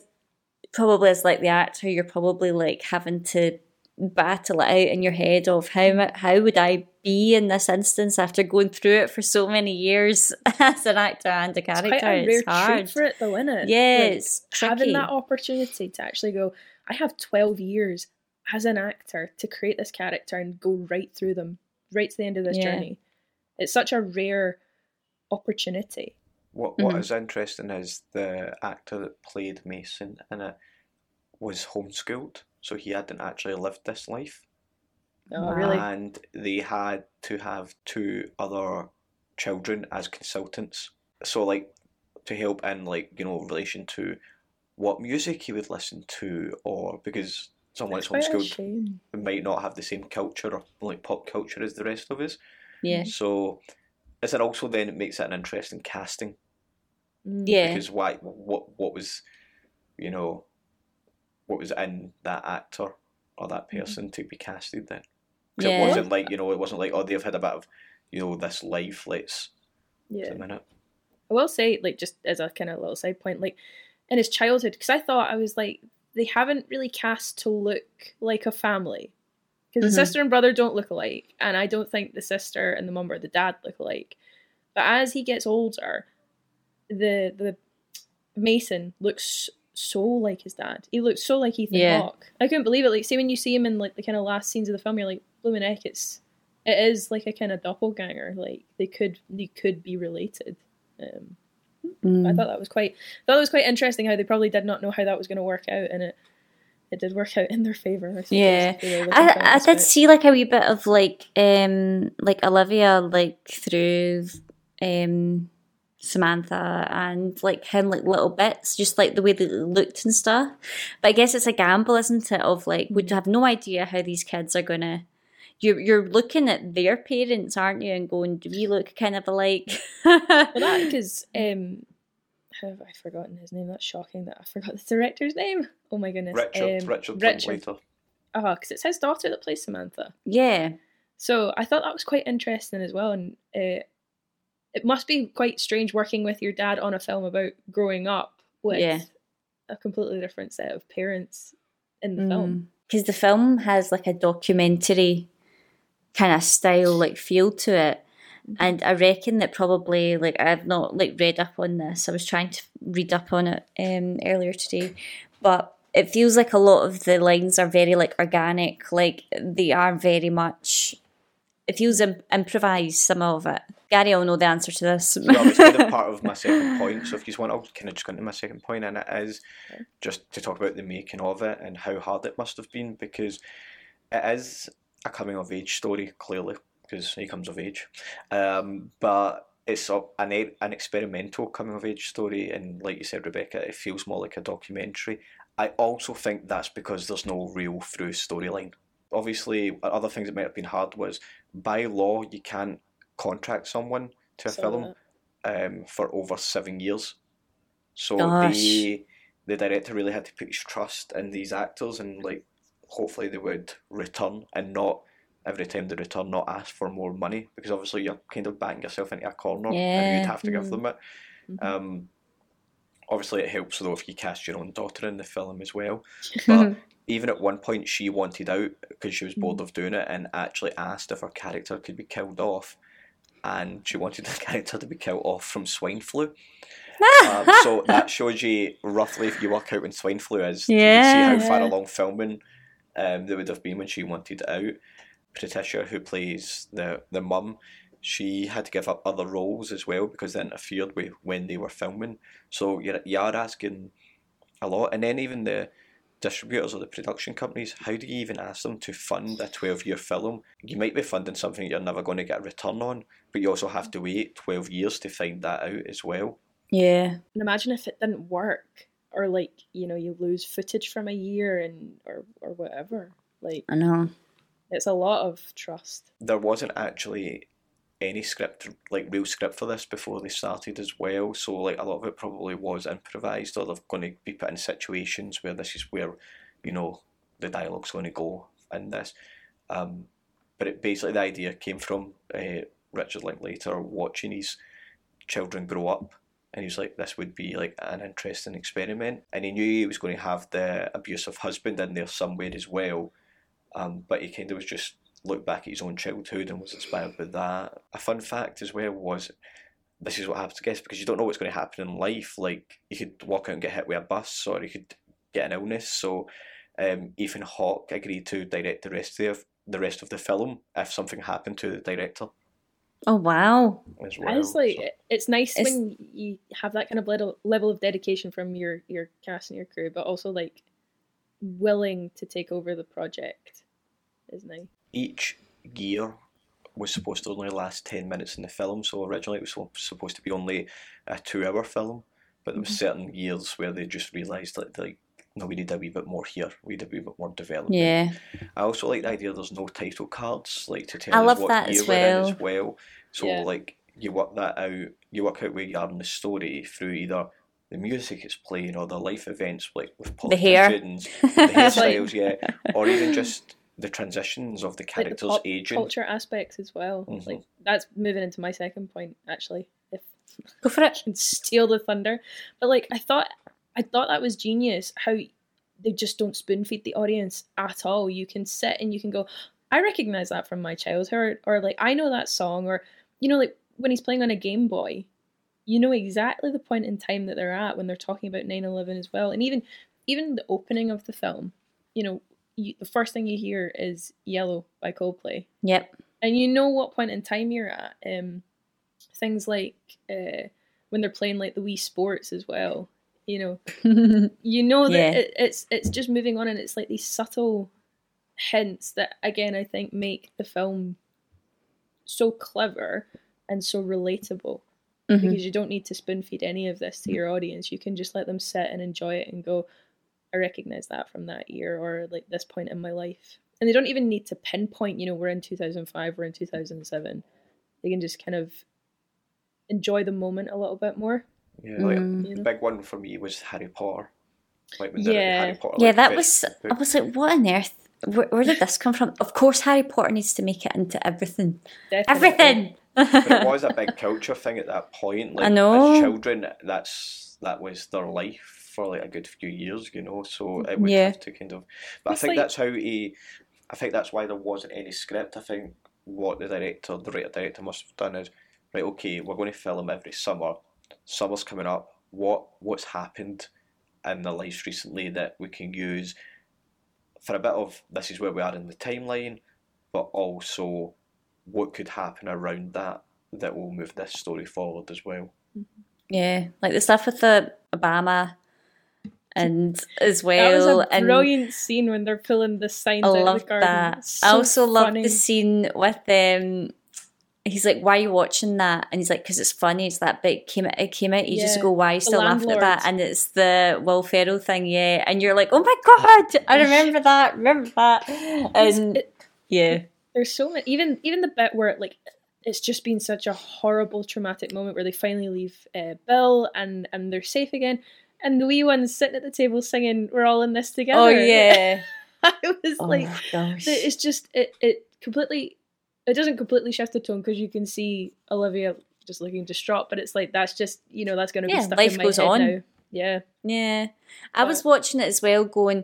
probably as like the actor, you're probably like having to battle it out in your head of how how would I be in this instance after going through it for so many years as an actor and a It's character. quite a rare It's hard. treat for it, though, isn't it? Yeah, Like, having that opportunity to actually go. I have twelve years as an actor to create this character and go right through them, right to the end of this Yeah. journey. It's such a rare opportunity. What What Mhm. is interesting is the actor that played Mason in it was homeschooled, so he hadn't actually lived this life, Oh, really? and they had to have two other children as consultants. So, like, to help in like you know relation to what music he would listen to, or because someone that's quite homeschooled might not have the same culture or like pop culture as the rest of us. Yeah, So, is it also then it makes it an interesting casting Mm. yeah, because why what what was you know what was in that actor or that person to be casted then 'Cause Yeah. it wasn't like you know it wasn't like oh they've had a bit of you know this life let's Yeah. a minute I will say, like, just as a kind of little side point, like, in his childhood, because I thought I was like, they haven't really cast to look like a family. Because Mhm. the sister and brother don't look alike, and I don't think the sister and the mum or the dad look alike. But as he gets older, the the Mason looks so like his dad. He looks so like Ethan Yeah. Hawke. I couldn't believe it. Like, see when you see him in like the kind of last scenes of the film, you're like, blooming heck, it's it is like a kind of doppelganger. Like they could they could be related. Um, I Mm. thought that was quite thought it was quite interesting how they probably did not know how that was going to work out, and it it did work out in their favor. I Yeah. if they were looking for that I, I did see like a wee bit of like um like Olivia like through um Samantha and like him like little bits, just like the way they looked and stuff. But I guess it's a gamble, isn't it? Of like would have no idea how these kids are gonna you're you're looking at their parents, aren't you, and going, Do we look kind of alike? Well, that because um, how have I forgotten his name? That's shocking that I forgot the director's name. Oh my goodness, Richard um, Richard Richard. Linklater Oh, because it's his daughter that plays Samantha. yeah. So I thought that was quite interesting as well, and uh, it must be quite strange working with your dad on a film about growing up with Yeah. a completely different set of parents in the film. because the film has like a documentary kind of style like feel to it. And i reckon that probably like i've not like read up on this. I was trying to read up on it um earlier today. But it feels like a lot of the lines are very like organic. Like they are very much it feels Im- improvised some of it gary will know the answer to this. Well it's kind of part of my second point so if you just want I'll kind of just go into my second point and it is just to talk about the making of it and how hard it must have been because it is a coming of age story clearly because he comes of age. Um, but it's a, an, an experimental coming of age story and like you said Rebecca it feels more like a documentary. I also think that's because there's no real through storyline obviously other things that might have been hard was by law you can't contract someone to a Saw film um, for over seven years. So Gosh. the the director really had to put his trust in these actors and like hopefully they would return and not every time they return not ask for more money because obviously you're kind of backing yourself into a corner and you'd have to give Mm. them it. Um, obviously it helps though if you cast your own daughter in the film as well. But even at one point she wanted out because she was bored of doing it and actually asked if her character could be killed off and she wanted the character to be killed off from swine flu. um, so that shows you roughly if you work out when swine flu is, you Yeah. can see how far along filming um, they would have been when she wanted out. Patricia, who plays the the mum, she had to give up other roles as well because they interfered with when they were filming. So you're you are asking a lot. And then even the distributors or the production companies, how do you even ask them to fund a 12 year film? You might be funding something you're never going to get a return on, but you also have to wait 12 years to find that out as well. Yeah. And imagine if it didn't work, or like you know you lose footage from a year and or or whatever. Like I know. it's a lot of trust. There wasn't actually any script, like real script for this before they started as well. So like a lot of it probably was improvised, or they're going to be put in situations where this is where, you know, the dialogue's going to go in this. Um, but it basically the idea came from uh, Richard Linklater watching his children grow up. And he was like, this would be like an interesting experiment. And he knew he was going to have the abusive husband in there somewhere as well. Um, but he kind of was just looked back at his own childhood and was inspired by that. A fun fact as well was this is what happens, I guess, because you don't know what's going to happen in life. Like, you could walk out and get hit with a bus, or you could get an illness. So, um, Ethan Hawke agreed to direct the rest of the rest of the film if something happened to the director Oh wow. as well. It's So- it's nice It's- when you have that kind of level level of dedication from your your cast and your crew, but also like willing to take over the project is nice. Each gear was supposed to only last 10 minutes in the film so originally it was supposed to be only a two hour film but there was mm-hmm. certain years where they just realised that like no we need a wee bit more here we need a wee bit more development Yeah. I also like the idea there's no title cards like to tell I us what year as we're in as well so Yeah. like you work that out you work out where you are in the story through either the music it's playing or the life events like with The hair. the hairstyles yeah or even just the transitions of the Like the characters pop aging culture aspects as well. Mhm. Like that's moving into my second point actually. If Go for it. and steal the thunder. But like I thought I thought that was genius how they just don't spoon feed the audience at all. You can sit and you can go, I recognize that from my childhood or like I know that song or you know like when he's playing on a Game Boy, you know exactly the point in time that they're at when they're talking about 9/11 as well. And even even the opening of the film, you know, you, the first thing you hear is Yellow by Coldplay Yep. and you know what point in time you're at. Um, things like uh, when they're playing like the Wii Sports as well. You know, you know that Yeah. it, it's it's just moving on, and it's like these subtle hints that again I think make the film so clever and so relatable Mhm. because you don't need to spoon feed any of this to your audience. You can just let them sit and enjoy it and go, I recognize that from that year or like this point in my life. And they don't even need to pinpoint, you know, we're in 2005, we're in 2007. They can just kind of enjoy the moment a little bit more. Yeah, like, Mm. You the big one for me was Harry Potter. Like when they're at the Yeah. Harry Potter. Yeah, like, that was. bit- I was like, what on earth? Where, where did this come from? Of course, Harry Potter needs to make it into everything. Definitely. Everything. but it was a big culture thing at that point. Like, I know. As children, that's that was their life for like a good few years, you know. So mm, it would Yeah. have to kind of. But It's I think like- that's how he. I think that's why there wasn't any script. I think what the director, the writer director, must have done is right. Okay, we're going to film every summer. Summer's coming up. What what's happened in their lives recently that we can use for a bit of this is where we are in the timeline, but also what could happen around that that will move this story forward as well. Mm-hmm. Yeah, like the stuff with the Obama and as well. That was a brilliant scene when they're pulling the signs I out of love the garden. that. It's I also love the scene with um He's like, "Why are you watching that?" And he's like, "Cause it's funny. It's that bit came it came out ages Yeah, ago. Why are you still laughing at that?" And it's the Will Ferrell thing, yeah. And you're like, "Oh my god, I remember that. Remember that." And It- yeah, there's so many even even the bit where like it's just been such a horrible traumatic moment where they finally leave uh, bill and and they're safe again and the wee one's sitting at the table singing we're all in this together oh yeah. i was oh like it's just it, it completely it doesn't completely shift the tone because you can see olivia just looking distraught but it's like that's just you know that's going to Yeah, be stuck life in my goes head on. now yeah Yeah. I was watching it as well going,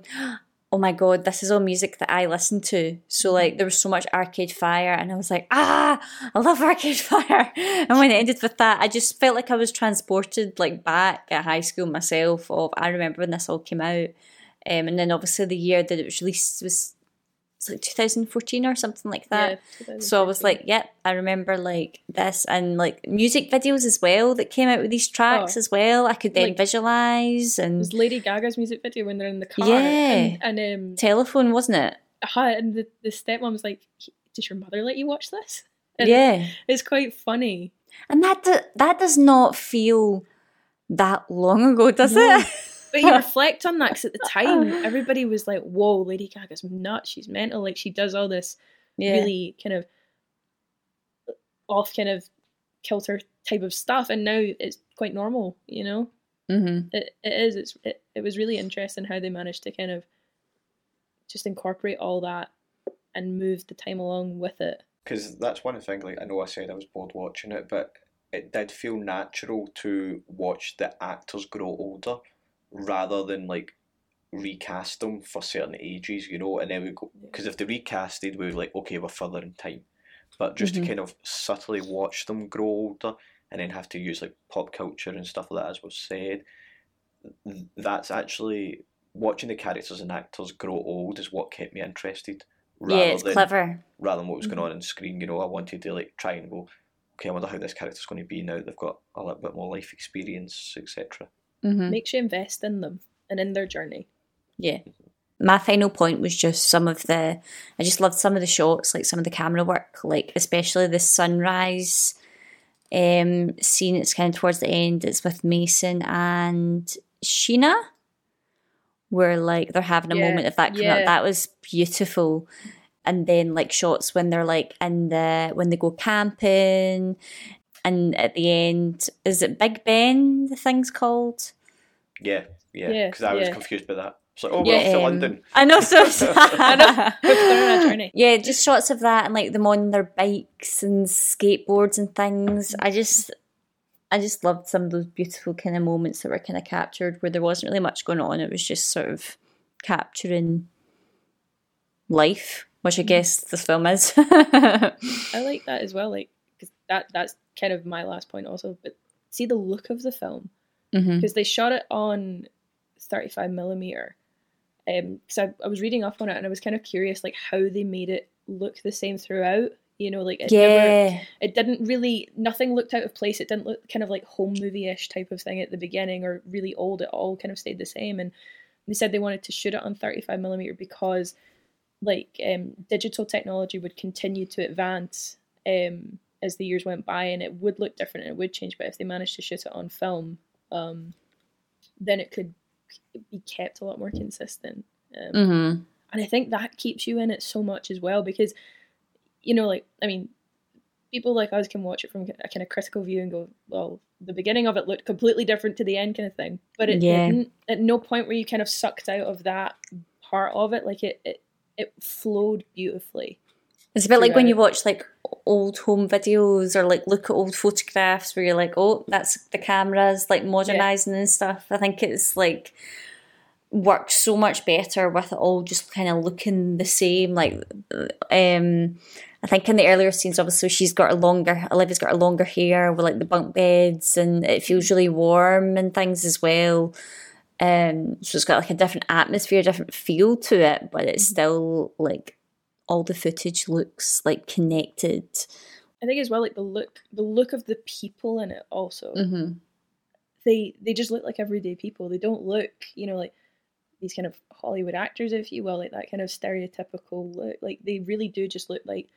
oh my god, this is all music that I listen to. So like there was so much Arcade Fire and I was like, ah, I love Arcade Fire. And when it ended with that, I just felt like I was transported like back at high school myself of I remember when this all came out. Um, and then obviously the year that it was released was it's like 2014 or something like Yeah, that. so I was like, yep, I remember like this and like music videos as well that came out with these tracks Oh. as well. I could then Like- visualize It and was Lady Gaga's music video when they're in the car. Yeah. And, and um, telephone, wasn't it? aha, and the, the stepmom was like, "Did your mother let you watch this?" And yeah. it's quite funny. And that do, that does not feel that long ago, does No. it? But you reflect on that because at the time, everybody was like, "Whoa, Lady Gaga's nuts! She's mental! Like she does all this yeah. really kind of off, kind of kilter type of stuff." And now it's quite normal, you know. hmm It, it is. It's it, it was really interesting how they managed to kind of just incorporate all that and move the time along with it. because that's one thing. Like I know I said I was bored watching it, but it did feel natural to watch the actors grow older rather than like recast them for certain ages, you know. And then we go because if they recasted, we were like, okay, we're further in time. But just Mhm. to kind of subtly watch them grow older and then have to use like pop culture and stuff like that, as was said, that's actually watching the characters and actors grow old is what kept me interested. Yeah, it's clever. rather than what was going on on screen. You know, I wanted to like try and go, okay, I wonder how this character's going to be now. They've got a little bit more life experience, etc. hmm Makes you invest in them and in their journey. Yeah. My final point was just some of the. I just loved some of the shots, like some of the camera work, like especially the sunrise um, scene. It's kind of towards the end. It's with Mason and Sheena, where like they're having a Yeah, moment of that coming yeah. up. That was beautiful. And then like shots when they're like in the when they go camping, and at the end, is it Big Ben? The thing's called. Yeah, yeah. Yeah, Because I was yeah. confused by that. It's like, oh, we're off to um, London. I know, so I know. They're on a journey. Yeah, just shots of that and like them on their bikes and skateboards and things. I just I just loved some of those beautiful kind of moments that were kind of captured where there wasn't really much going on. It was just sort of capturing life, which I guess this film is. I like that as well. Like, because that that's kind of my last point also. But see the look of the film because they shot it on 35 millimeter. Um, because I, I was reading up on it and I was kind of curious, like how they made it look the same throughout. You know, like it never, Yeah. it didn't really nothing looked out of place. It didn't look kind of like home movie ish type of thing at the beginning or really old. It all kind of stayed the same. And they said they wanted to shoot it on 35 millimeter because like um, digital technology would continue to advance um, as the years went by and it would look different and it would change. But if they managed to shoot it on film, um, then it could be kept a lot more consistent. Um, hmm and I think that keeps you in it so much as well because, you know, like, I mean, people like us can watch it from a kind of critical view and go, well, the beginning of it looked completely different to the end kind of thing. But it Yeah. didn't. At no point were you kind of sucked out of that part of it. Like, it, it, it flowed beautifully. It's a bit like when you watch like old home videos or like look at old photographs where you're like, oh, that's the cameras like modernizing and stuff. I think it's like works so much better with it all just kind of looking the same. Like, um, I think in the earlier scenes, obviously she's got a longer, Olivia's got a longer hair with like the bunk beds, and it feels really warm and things as well. Um, so it's got like a different atmosphere, different feel to it, but it's still like all the footage looks like connected. I think as well, like the look, the look of the people in it also. Mm-hmm. they they just look like everyday people. They don't look, you know, like these kind of Hollywood actors, if you will, like that kind of stereotypical look. Like they really do just look like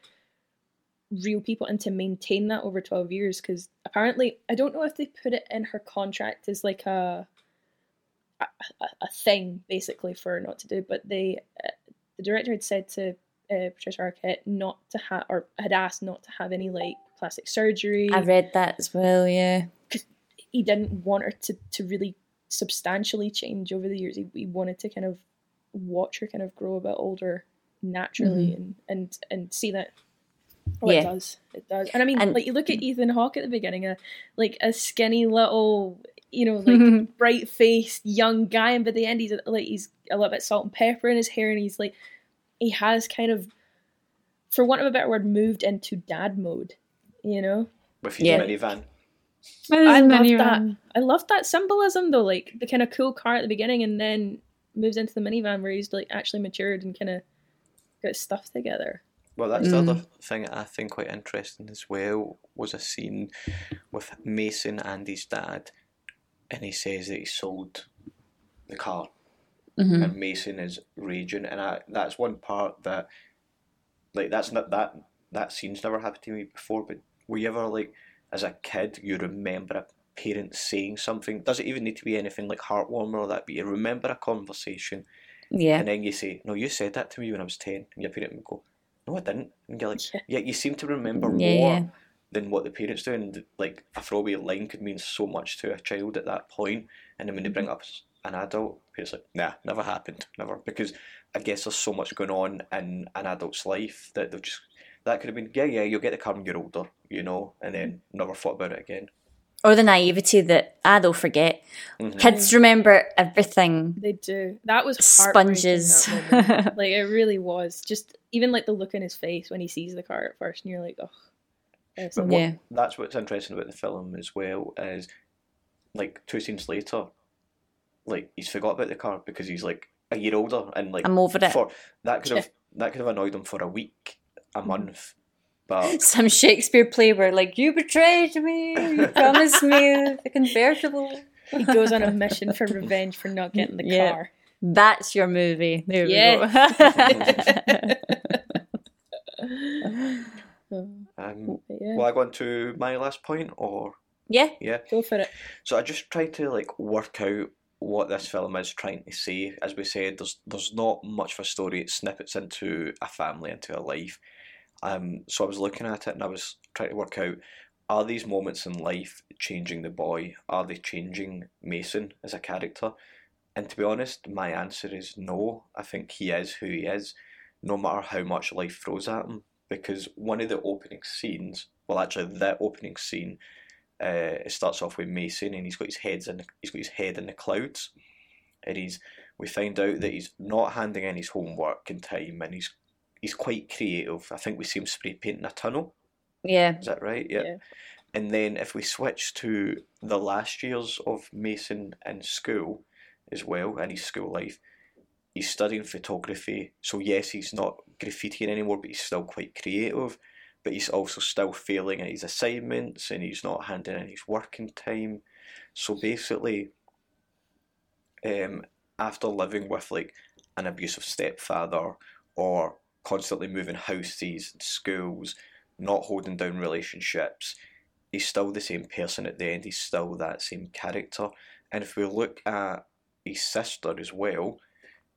real people, and to maintain that over twelve years, because apparently I don't know if they put it in her contract as like a a, a- thing basically for her not to do, but they uh, the director had said to uh, Patricia Arquette not to have or had asked not to have any like plastic surgery I read that as well, yeah. because he didn't want her to, to really substantially change over the years. He, he wanted to kind of watch her kind of grow a bit older naturally and, and and see that oh Yeah. it does. It does. And I mean And- like you look at Ethan Hawke at the beginning, a like a skinny little you know, like bright faced young guy, and by the end he's like he's a little bit salt and pepper in his hair and he's like he has kind of for want of a better word, moved into dad mode, you know? With his Yeah. minivan. I love that. I love that symbolism though, like the kind of cool car at the beginning, and then moves into the minivan where he's like actually matured and kind of got stuff together. Well, that's the Mm. other thing I think quite interesting as well was a scene with Mason and his dad, and he says that he sold the car, Mhm. and Mason is raging, and I, that's one part that, like, that's not that that scene's never happened to me before. But were you ever like, as a kid, you remember a parent saying something? Does it even need to be anything like heartwarming or that? But you remember a conversation Yeah. and then you say, "No, you said that to me when I was 10. And your parent would go, "No, I didn't." And you're like, "Yeah, you seem to remember Yeah, more yeah. than what the parents do." And like a throwaway line could mean so much to a child at that point. And then when they bring it up an adult, parents are like, "Nah, never happened, never." Because I guess there's so much going on in an adult's life that they've just that could have been, yeah, yeah, you'll get the car when you're older, you know, and then never thought about it again. Or the naivety that ah, they'll forget. Mhm. Kids remember everything. They do. That was Sponges. that like it really was. Just even like the look in his face when he sees the car at first, and you're like, oh. That's But not- what, that's what's interesting about the film as well is, like two scenes later, like he's forgot about the car because he's like a year older and like I'm over it. For that could have that could have annoyed him for a week, a Mm-hmm. month, but Some Shakespeare play where like you betrayed me, you promised me the convertible. he goes on a mission for revenge for not getting the Yeah. car. That's your movie. There we go. um, yeah. will I go on to my last point or yeah, yeah? Go for it. So I just tried to like work out what this film is trying to say. As we said, there's there's not much of a story. It snippets into a family, into a life. Um, so I was looking at it and I was trying to work out: are these moments in life changing the boy? Are they changing Mason as a character? And to be honest, my answer is no. I think he is who he is, no matter how much life throws at him. Because one of the opening scenes, well, actually, the opening scene uh, it starts off with Mason, and he's got his heads in he's got his head in the clouds, and he's we find out that he's not handing in his homework in time, and he's he's quite creative. I think we see him spray painting a tunnel. yeah. Is that right? Yeah. Yeah. And then if we switch to the last years of Mason in school as well, in his school life, he's studying photography. So yes, he's not graffitiing anymore, but he's still quite creative. But he's also still failing at his assignments and he's not handing in his working time. So basically, um, after living with like an abusive stepfather or constantly moving houses and schools, not holding down relationships, he's still the same person at the end. He's still that same character. And if we look at his sister as well,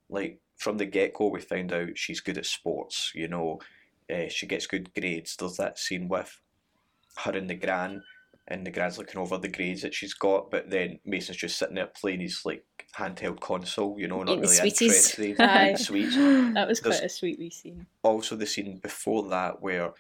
like from the get go, we found out she's good at sports. You know, uh, she gets good grades. There's that scene with her and the gran, and the gran's looking over the grades that she's got, but then Mason's just sitting there playing his like handheld console. You know, not Eating really sweeties. interested Aye. in sweets. That was There's- quite a sweet wee scene. also the scene before that where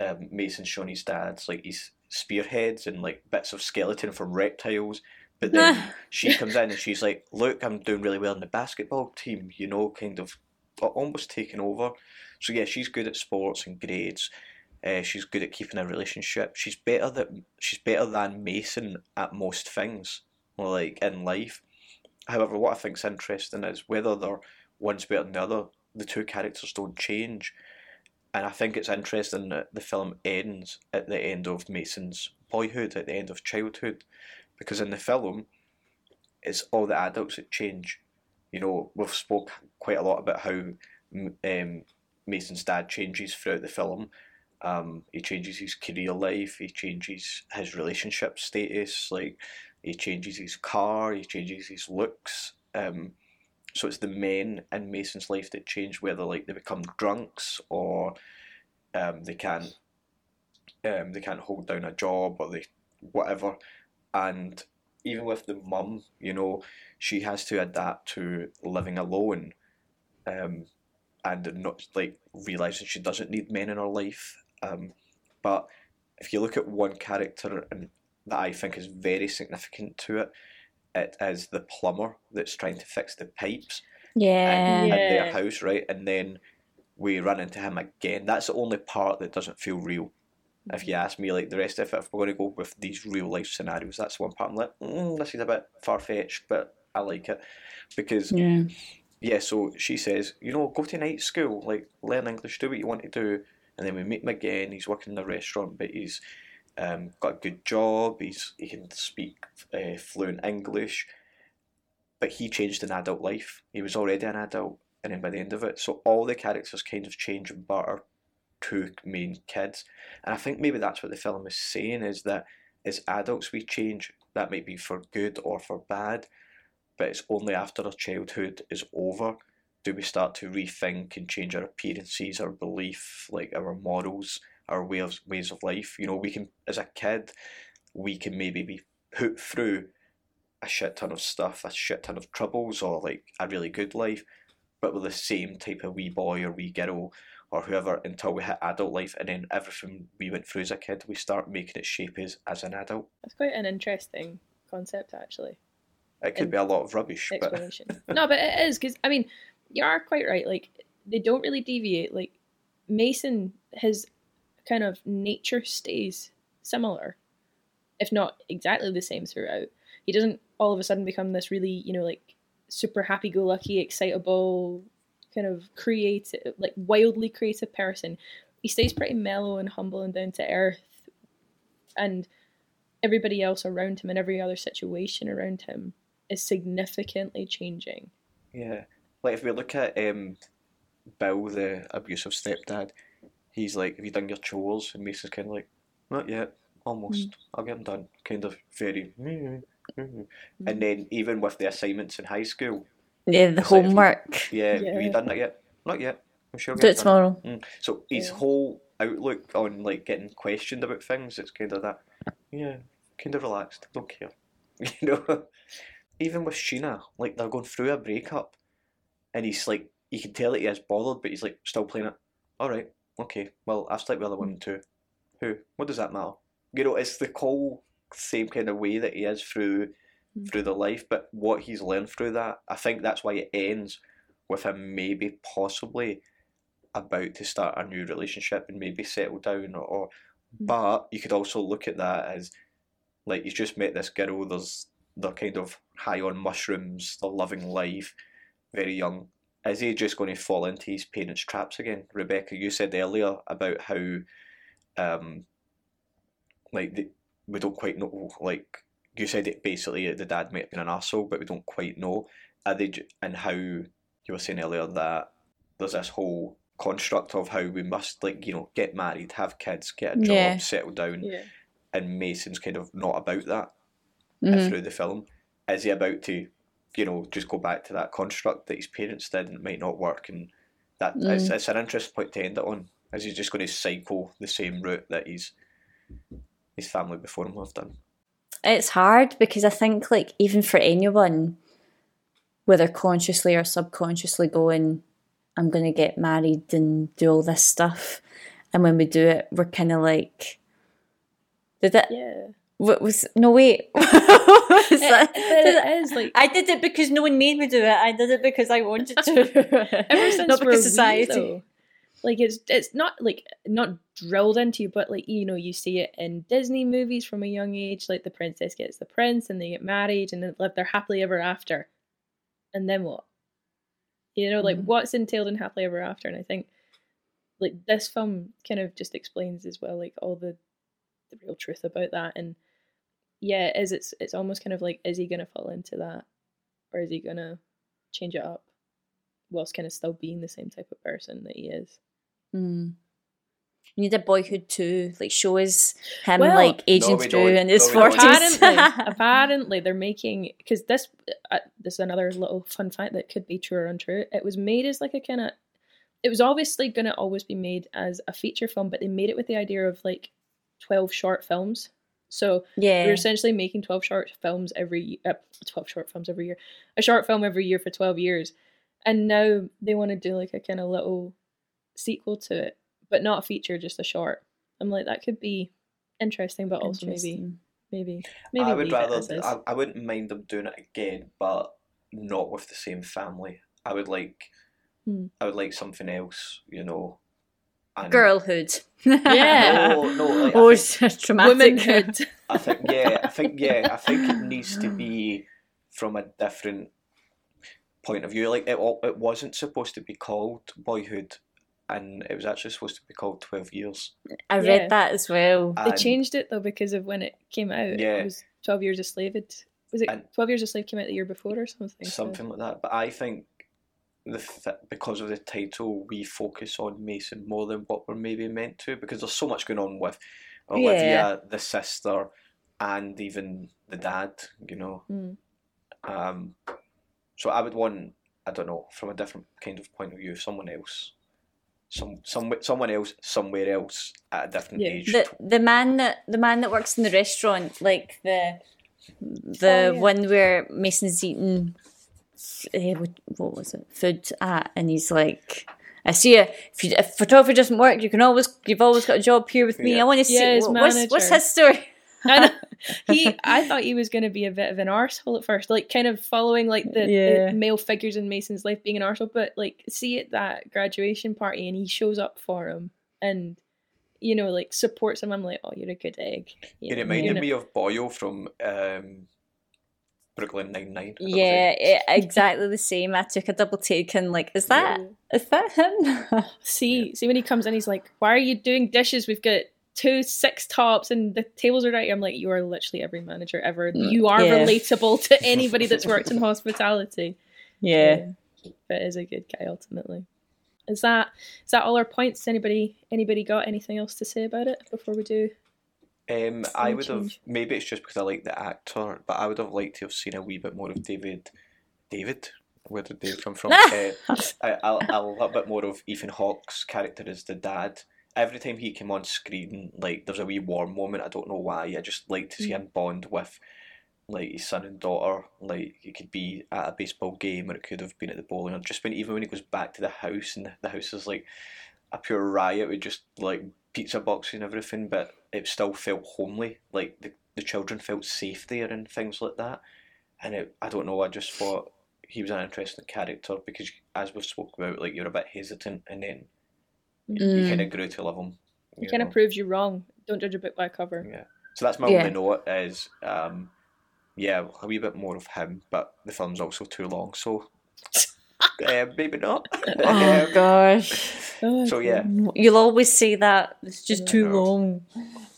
um, Mason's showing his dad's like his spearheads and like bits of skeleton from reptiles. But then she comes in and she's like, "Look, I'm doing really well in the basketball team." You know, kind of almost taking over. So yeah, she's good at sports and grades. Uh, she's good at keeping a relationship. She's better that she's better than Mason at most things, like in life. However, what I think's interesting is whether they're one's better than the other. The two characters don't change, and I think it's interesting that the film ends at the end of Mason's boyhood, at the end of childhood, because in the film, it's all the adults that change. You know, we've spoke quite a lot about how um, Mason's dad changes throughout the film. Um, he changes his career life. He changes his relationship status. Like he changes his car. He changes his looks. Um, so it's the men in Mason's life that change, whether like they become drunks or um, they can't um, they can't hold down a job or they whatever. And even with the mum, you know, she has to adapt to living alone, um, and not like realizing she doesn't need men in her life. Um, but if you look at one character and that I think is very significant to it, it is the plumber that's trying to fix the pipes Yeah. in, in their house, right? And then we run into him again. That's the only part that doesn't feel real. If you ask me, like the rest of it, if we're going to go with these real life scenarios, that's one part I'm like, mm, this is a bit far fetched, but I like it because Yeah. Yeah, so she says, you know, go to night school, like learn English, do what you want to do. And then we meet him again. He's working in a restaurant, but he's um, got a good job. He's he can speak uh, fluent English, but he changed in adult life. He was already an adult, and then by the end of it, so all the characters kind of change but are two main kids. And I think maybe that's what the film is saying is that as adults we change. That might be for good or for bad, but it's only after our childhood is over do we start to rethink and change our appearances, our belief, like our morals, our way of, ways of life. You know, we can, as a kid, we can maybe be put through a shit ton of stuff, a shit ton of troubles, or like a really good life, but with the same type of wee boy or wee girl or whoever until we hit adult life, and then everything we went through as a kid, we start making it shape us as an adult. That's quite an interesting concept, actually. It could be a lot of rubbish, but no, but it is because I mean, you are quite right. Like they don't really deviate. Like Mason, his kind of nature stays similar, if not exactly the same throughout. He doesn't all of a sudden become this really, you know, like super happy-go-lucky, excitable, kind of creative, like wildly creative person. He stays pretty mellow and humble and down to earth, and everybody else around him and every other situation around him is significantly changing. Yeah, like if we look at um, Bill, the abusive stepdad, he's like, "Have you done your chores?" And Mason's kind of like, "Not yet, almost. I'll get them done." Kind of very. And then even with the assignments in high school, Yeah, the it's like, have you- homework. yeah, have you done that yet? Not yet. I'm sure. I'll Do it done." tomorrow. Mm. So his Yeah. whole outlook on like getting questioned about things, it's kind of that, yeah, kind of relaxed, don't care, you know. Even with Sheena, like they're going through a breakup, and he's like, you can tell that he is bothered, but he's like still playing it. All right, okay, well I've slept with other women too. Who? What does that matter? You know, it's the whole same kind of way that he is through mm. through the life, but what he's learned through that, I think that's why it ends with him maybe possibly about to start a new relationship and maybe settle down or, or mm. but you could also look at that as like he's just met this girl there's they're kind of high on mushrooms they're loving life very young is he just going to fall into his parents traps again rebecca you said earlier about how um like the, we don't quite know like you said it basically the dad might have been an asshole but we don't quite know are they and how you were saying earlier that there's this whole construct of how we must like you know get married have kids get a job Yeah. settle down Yeah. and mason's kind of not about that uh, Mhm. through the film is he about to you know just go back to that construct that his parents did and it might not work and that it's, Mm. it's an interesting point to end it on is he just going to cycle the same route that his his family before him have done It's hard because I think, like, even for anyone, whether consciously or subconsciously going, I'm going to get married and do all this stuff. And when we do it, we're kind of like, did it? Yeah. What was no wait? It- that? but Did it is like I did it because no one made me do it. I did it because I wanted to. ever since not we're because society. though, like it's it's not like not drilled into you, but like you know you see it in Disney movies from a young age. Like the princess gets the prince, and they get married, and they live their happily ever after. And then what? You know, like Mhm. what's entailed in happily ever after? And I think like this film kind of just explains as well, like all the the real truth about that. And yeah, it is it's it's almost kind of like is he gonna fall into that, or is he gonna change it up? whilst kind of still being the same type of person that he is. Mm. You need a boyhood too, like shows him Well- like aging No, through don't. in his No, we forties. apparently, apparently they're making because this uh, this is another little fun fact that could be true or untrue. It was made as like a kind of it was obviously going to always be made as a feature film, but they made it with the idea of like twelve short films. So yeah, we're essentially making twelve short films every uh, twelve short films every year, a short film every year for twelve years, and now they want to do like a kind of little sequel to it, but not a feature, just a short. I'm like that could be interesting, but also maybe Interesting. maybe maybe I would rather, I, I wouldn't mind them doing it again, but not with the same family. I would like. Hmm. I would like something else, you know. And girlhood. Yeah. No, no, like, I oh, think- it's. Womanhood. I think yeah, I think yeah, I think it needs to be from a different. point of view. Like it, it wasn't supposed to be called Boyhood, and it was actually supposed to be called Twelve Years. I Yeah. read that as well. They changed it though because of when it came out. Yeah. It was Twelve Years a Slave. It was it And- Twelve Years a Slave came out the year before or something. so- something like that. But I think the th- because of the title, we focus on Mason more than what we're maybe meant to, because there's so much going on with Olivia, Yeah. the sister, and even the dad. You know, Mm. um, so I would want I don't know from a different kind of point of view, someone else. Some, some, someone else, somewhere else at a different Yeah. age. The the man that the man that works in the restaurant, like the the Oh, yeah. one where Mason's eating, what, what was it? Food at, and he's like, "I see you. If you, if photography doesn't work, you can always you've always got a job here with me. Yeah. I want to see Yeah, his what- what's what's his story." I he I thought he was going to be a bit of an arsehole at first, like kind of following like the, the male figures in Mason's life being an arsehole, but like see at that graduation party and he shows up for him and you know like supports him. I'm like, oh, you're a good egg. It You know, reminded you're me of Boyle from um, Brooklyn Nine Nine. Yeah, it, exactly the same. I took a double take and like, is that is that him? See, see when he comes in, he's like, "Why are you doing dishes? We've got two six tops and the tables are right." I'm like, "You are literally every manager ever. Mm, you are Yeah. relatable to anybody that's worked in hospitality." yeah. but is a good guy ultimately. Is that is that all our points? Anybody anybody got anything else to say about it before we do? Um, I would have maybe it's just because I like the actor, but I would have liked to have seen a wee bit more of David. David, where did David come from? uh, a little bit more of Ethan Hawke's character as the dad. Every time he came on screen, like there's a wee warm moment. I don't know why. I just like to see him bond with like his son and daughter. Like it could be at a baseball game, or it could have been at the bowling, or just when even when he goes back to the house and the house is like a pure riot with just like pizza boxes and everything, but it still felt homely. Like the, the children felt safe there and things like that. And it, I don't know, I just thought he was an interesting character because, as we've spoke about, like you're a bit hesitant and then you Mm. kind of grew to love him. He kind of proves you wrong. Don't judge a book by a cover. Yeah. So that's my Yeah. only note is, um, yeah, a wee bit more of him, but the film's also too long, so uh, maybe not. Oh Um, gosh. so yeah, You'll always say that it's just too know. long.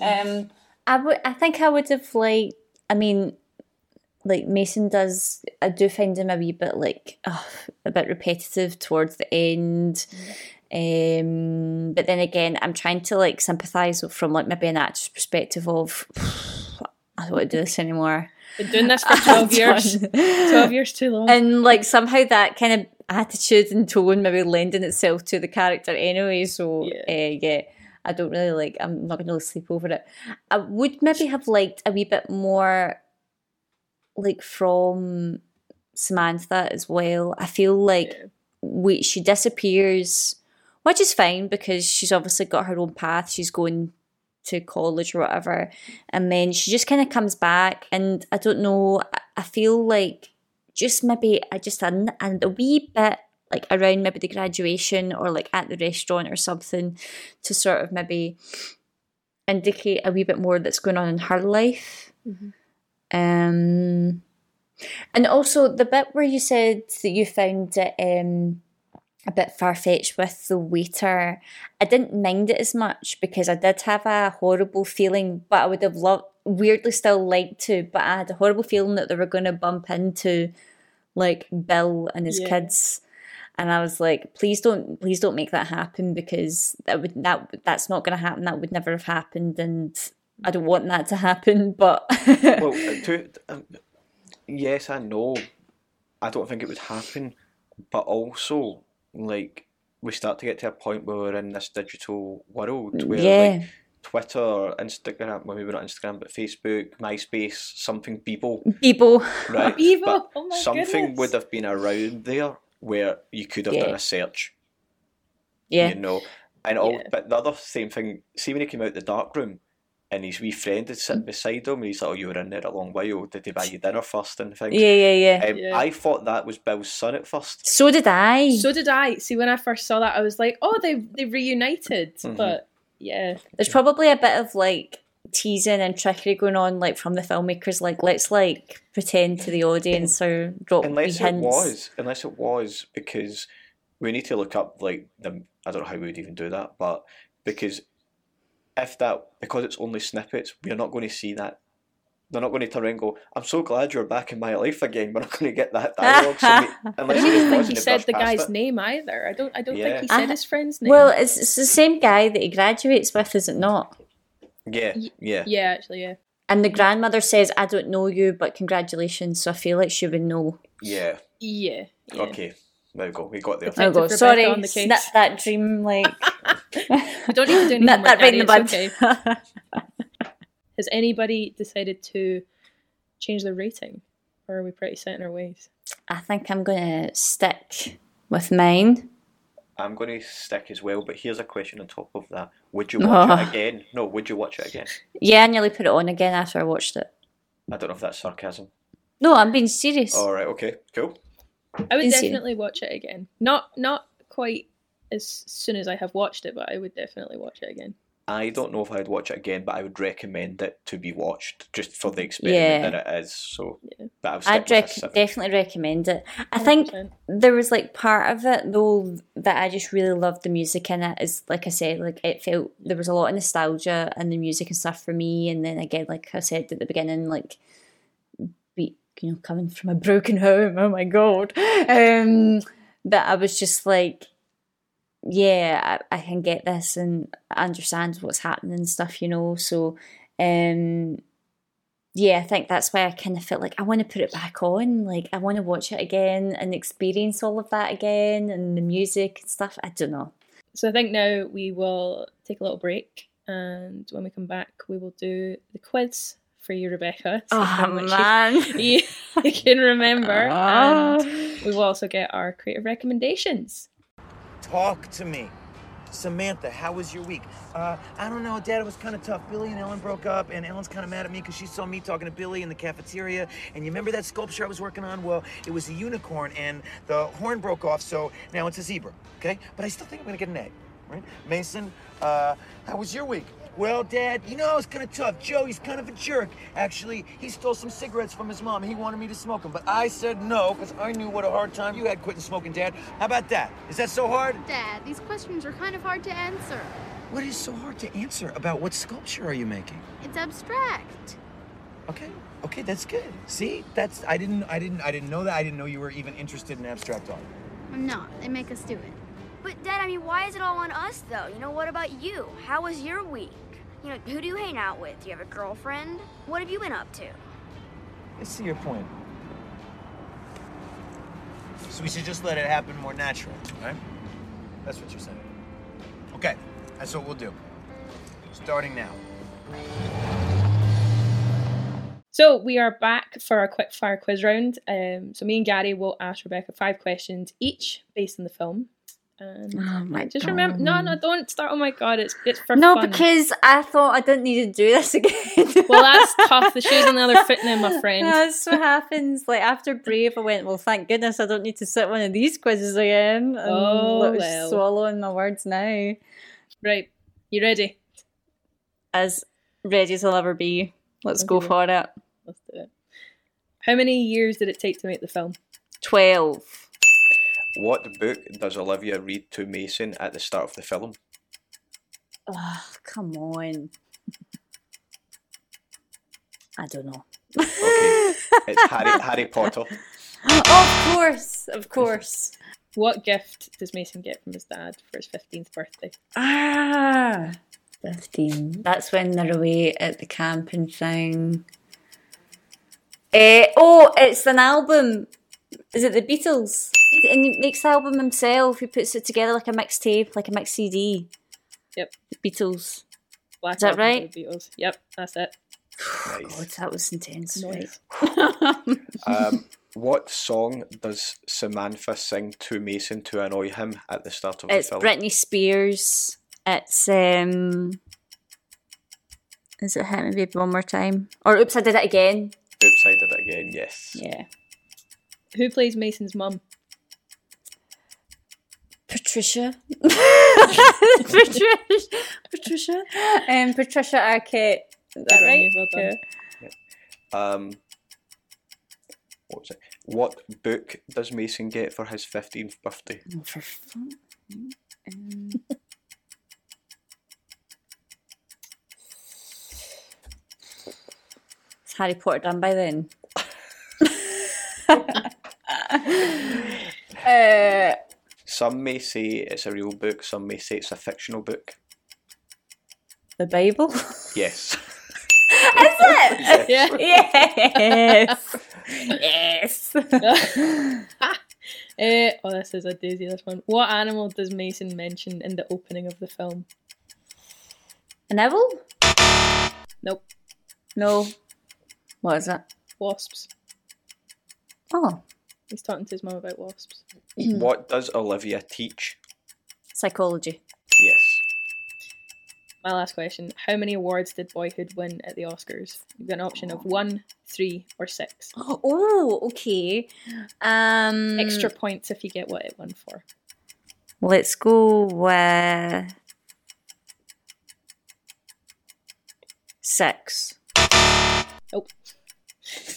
Um, I would. I think I would have liked. I mean, like Mason does. I do find him a wee bit like ugh, a bit repetitive towards the end. Um, but then again, I'm trying to like sympathise from like maybe an actor's perspective of I don't want to do this anymore. Been doing this for twelve years. Twelve years too long. and like somehow that kind of attitude and tone maybe lending itself to the character anyway. So Yeah. uh, yeah I don't really like. I'm not going to sleep over it. I would maybe have liked a wee bit more, like from Samantha as well. I feel like Yeah. we she disappears, which is fine because she's obviously got her own path. She's going to college or whatever, and then she just kind of comes back, and I don't know. I, I feel like just maybe I just a, and a wee bit like around maybe the graduation or like at the restaurant or something to sort of maybe indicate a wee bit more that's going on in her life. Um, and also the bit where you said that you found it um, a bit far fetched with the waiter, I didn't mind it as much because I did have a horrible feeling, but I would have loved, weirdly still liked to, but I had a horrible feeling that they were going to bump into like Bill and his Yeah. kids. And I was like, please don't, please don't make that happen because that would that that's not going to happen. That would never have happened, and I don't want that to happen. But well, uh, to, um, yes, I know. I don't think it would happen, but also like we start to get to a point where we're in this digital world where yeah, like Twitter, Instagram, well maybe not Instagram, but Facebook, MySpace, something Bebo, people. right? Bebo, But oh my something goodness. would have been around there where you could have done a search, Yeah, you know. And all, Yeah. but the other same thing. See when he came out the dark room, and his wee friend had Mm. sitting beside him, and he's like, "Oh, you were in there a long while. Did they buy you dinner first and things?" yeah, yeah, yeah. Um, Yeah. I thought that was Bill's son at first. So did I. So did I. See, when I first saw that, I was like, "Oh, they they reunited." Mhm. But yeah, There's probably a bit of like teasing and trickery going on, like from the filmmakers. Like, let's like pretend to the audience or drop wee unless it hints. was, unless it was because we need to look up like the. I don't know how we would even do that, but because if that because it's only snippets, we're not going to see that. They're not going to turn around and go, "I'm so glad you're back in my life again." We're not going to get that dialogue. so we, I don't even think he said the guy's it. name either. I don't. I don't Yeah. think he said I- his friend's name. Well, it's, it's the same guy that he graduates with, is it not? Yeah, yeah. yeah, actually, yeah. And the grandmother says, "I don't know you, but congratulations." So I feel like she would know. Yeah. Yeah. yeah. Okay. There we go. We got there. There we go. Rebecca Sorry, on the case. snap that dream. Like We don't need to do any nip homework, that right in the bud. Okay. Has anybody decided to change their rating, or are we pretty set in our ways? I think I'm gonna stick with mine. I'm going to stick as well, but here's a question on top of that: Would you watch Oh. it again? No. Would you watch it again? Yeah, I nearly put it on again after I watched it. I don't know if that's sarcasm. No, I'm being serious. All right. Okay. Cool. I would Is definitely watch it again. Not not quite as soon as I have watched it, but I would definitely watch it again. I don't know if I'd watch it again, but I would recommend it to be watched just for the experiment Yeah. that it is. So, but I would I'd stick with a rec- definitely recommend it. I think 100%. there was like part of it though that I just really loved the music in it. Is like I said, like it felt there was a lot of nostalgia and the music and stuff for me. And then again, like I said at the beginning, like be you know coming from a broken home. Oh my god! Um, that I was just like, yeah, I, I can get this and understand what's happening and stuff. You know, so um yeah, I think that's why I kind of felt like I want to put it back on. Like I want to watch it again and experience all of that again and the music and stuff. I don't know. So I think now we will take a little break, and when we come back, we will do the quiz for you, Rebecca. much you- man. You, you can remember, Ah. and we will also get our creative recommendations. Talk to me. Samantha, how was your week? Uh, I don't know, Dad. It was kind of tough. Billy and Ellen broke up, and Ellen's kind of mad at me because she saw me talking to Billy in the cafeteria. And you remember that sculpture I was working on? Well, it was a unicorn, and the horn broke off, so now it's a zebra. Okay, but I still think I'm gonna get an A. Right? Mason, uh, how was your week? Well, Dad, you know, it's kind of tough. Joe, he's kind of a jerk. Actually, he stole some cigarettes from his mom. He wanted me to smoke them, but I said no because I knew what a hard time you had quitting smoking, Dad. How about that? Is that so hard? Dad, these questions are kind of hard to answer. What is so hard to answer about what sculpture are you making? It's abstract. Okay, okay, that's good. See, that's I didn't, I didn't, I didn't know that. I didn't know you were even interested in abstract art. I'm not. They make us do it. But Dad, I mean, why is it all on us though? You know, what about you? How was your week? You know, who do you hang out with? Do you have a girlfriend? What have you been up to? I see your point. So we should just let it happen more naturally, right? That's what you're saying. Okay, that's what we'll do. Starting now. So we are back for our quick fire quiz round. Um, so me and Gary will ask Rebecca five questions each based on the film. And Oh my just remember, no, no, don't start. Oh my god, it's it's for no, fun. because I thought I didn't need to do this again. well, that's tough. The shoe's on the other foot now, my friend. That's what happens. Like after Brave, I went, well, thank goodness I don't need to sit one of these quizzes again. And Oh, well. swallowing my words now. Right, you ready? As ready as I'll ever be. Let's go for it. Let's do it. How many years did it take to make the film? Twelve. What book does Olivia read to Mason at the start of the film? Oh, come on. I don't know. Okay, it's Harry Harry Potter. of course, of course. What gift does Mason get from his dad for his fifteenth birthday? Ah, 15. That's when they're away at the camping thing. Eh, oh, it's an album. Is it the Beatles? And he makes the album himself. He puts it together like a mixtape, like a mix CD. Yep. The Beatles. Black Is that right? the Beatles. Yep, that's it. God, that was intense. Nice. Right. Um, what song does Samantha sing to Mason to annoy him at the start of it's the film? It's Britney Spears. It's um. Is it Hit Me Baby One More Time? Or Oops, I Did It Again. Oops, I did it again. Yes. Yeah. Who plays Mason's mum? Patricia. Patricia. Patricia. Um, Patricia Arquette. Is that right? you, well done. Um, what was it? What book does Mason get for his fifteenth birthday? Oh, for fun. Um, Is Harry Potter done by then? uh, Some may say it's a real book. Some may say it's a fictional book. the Bible? Yes. Is it? Yeah. Yes. yes. Eh, oh, this is a doozy. This one. What animal does Mason mention in the opening of the film? An owl? Nope. No. What is it? Wasps. Oh, He's talking to his mum about wasps. what does Olivia teach? psychology. Yes. My last question: How many awards did Boyhood win at the Oscars? You've got an option of one, three, or six. Oh, okay. Um, Extra points if you get what it won for. Let's go with six. Nope.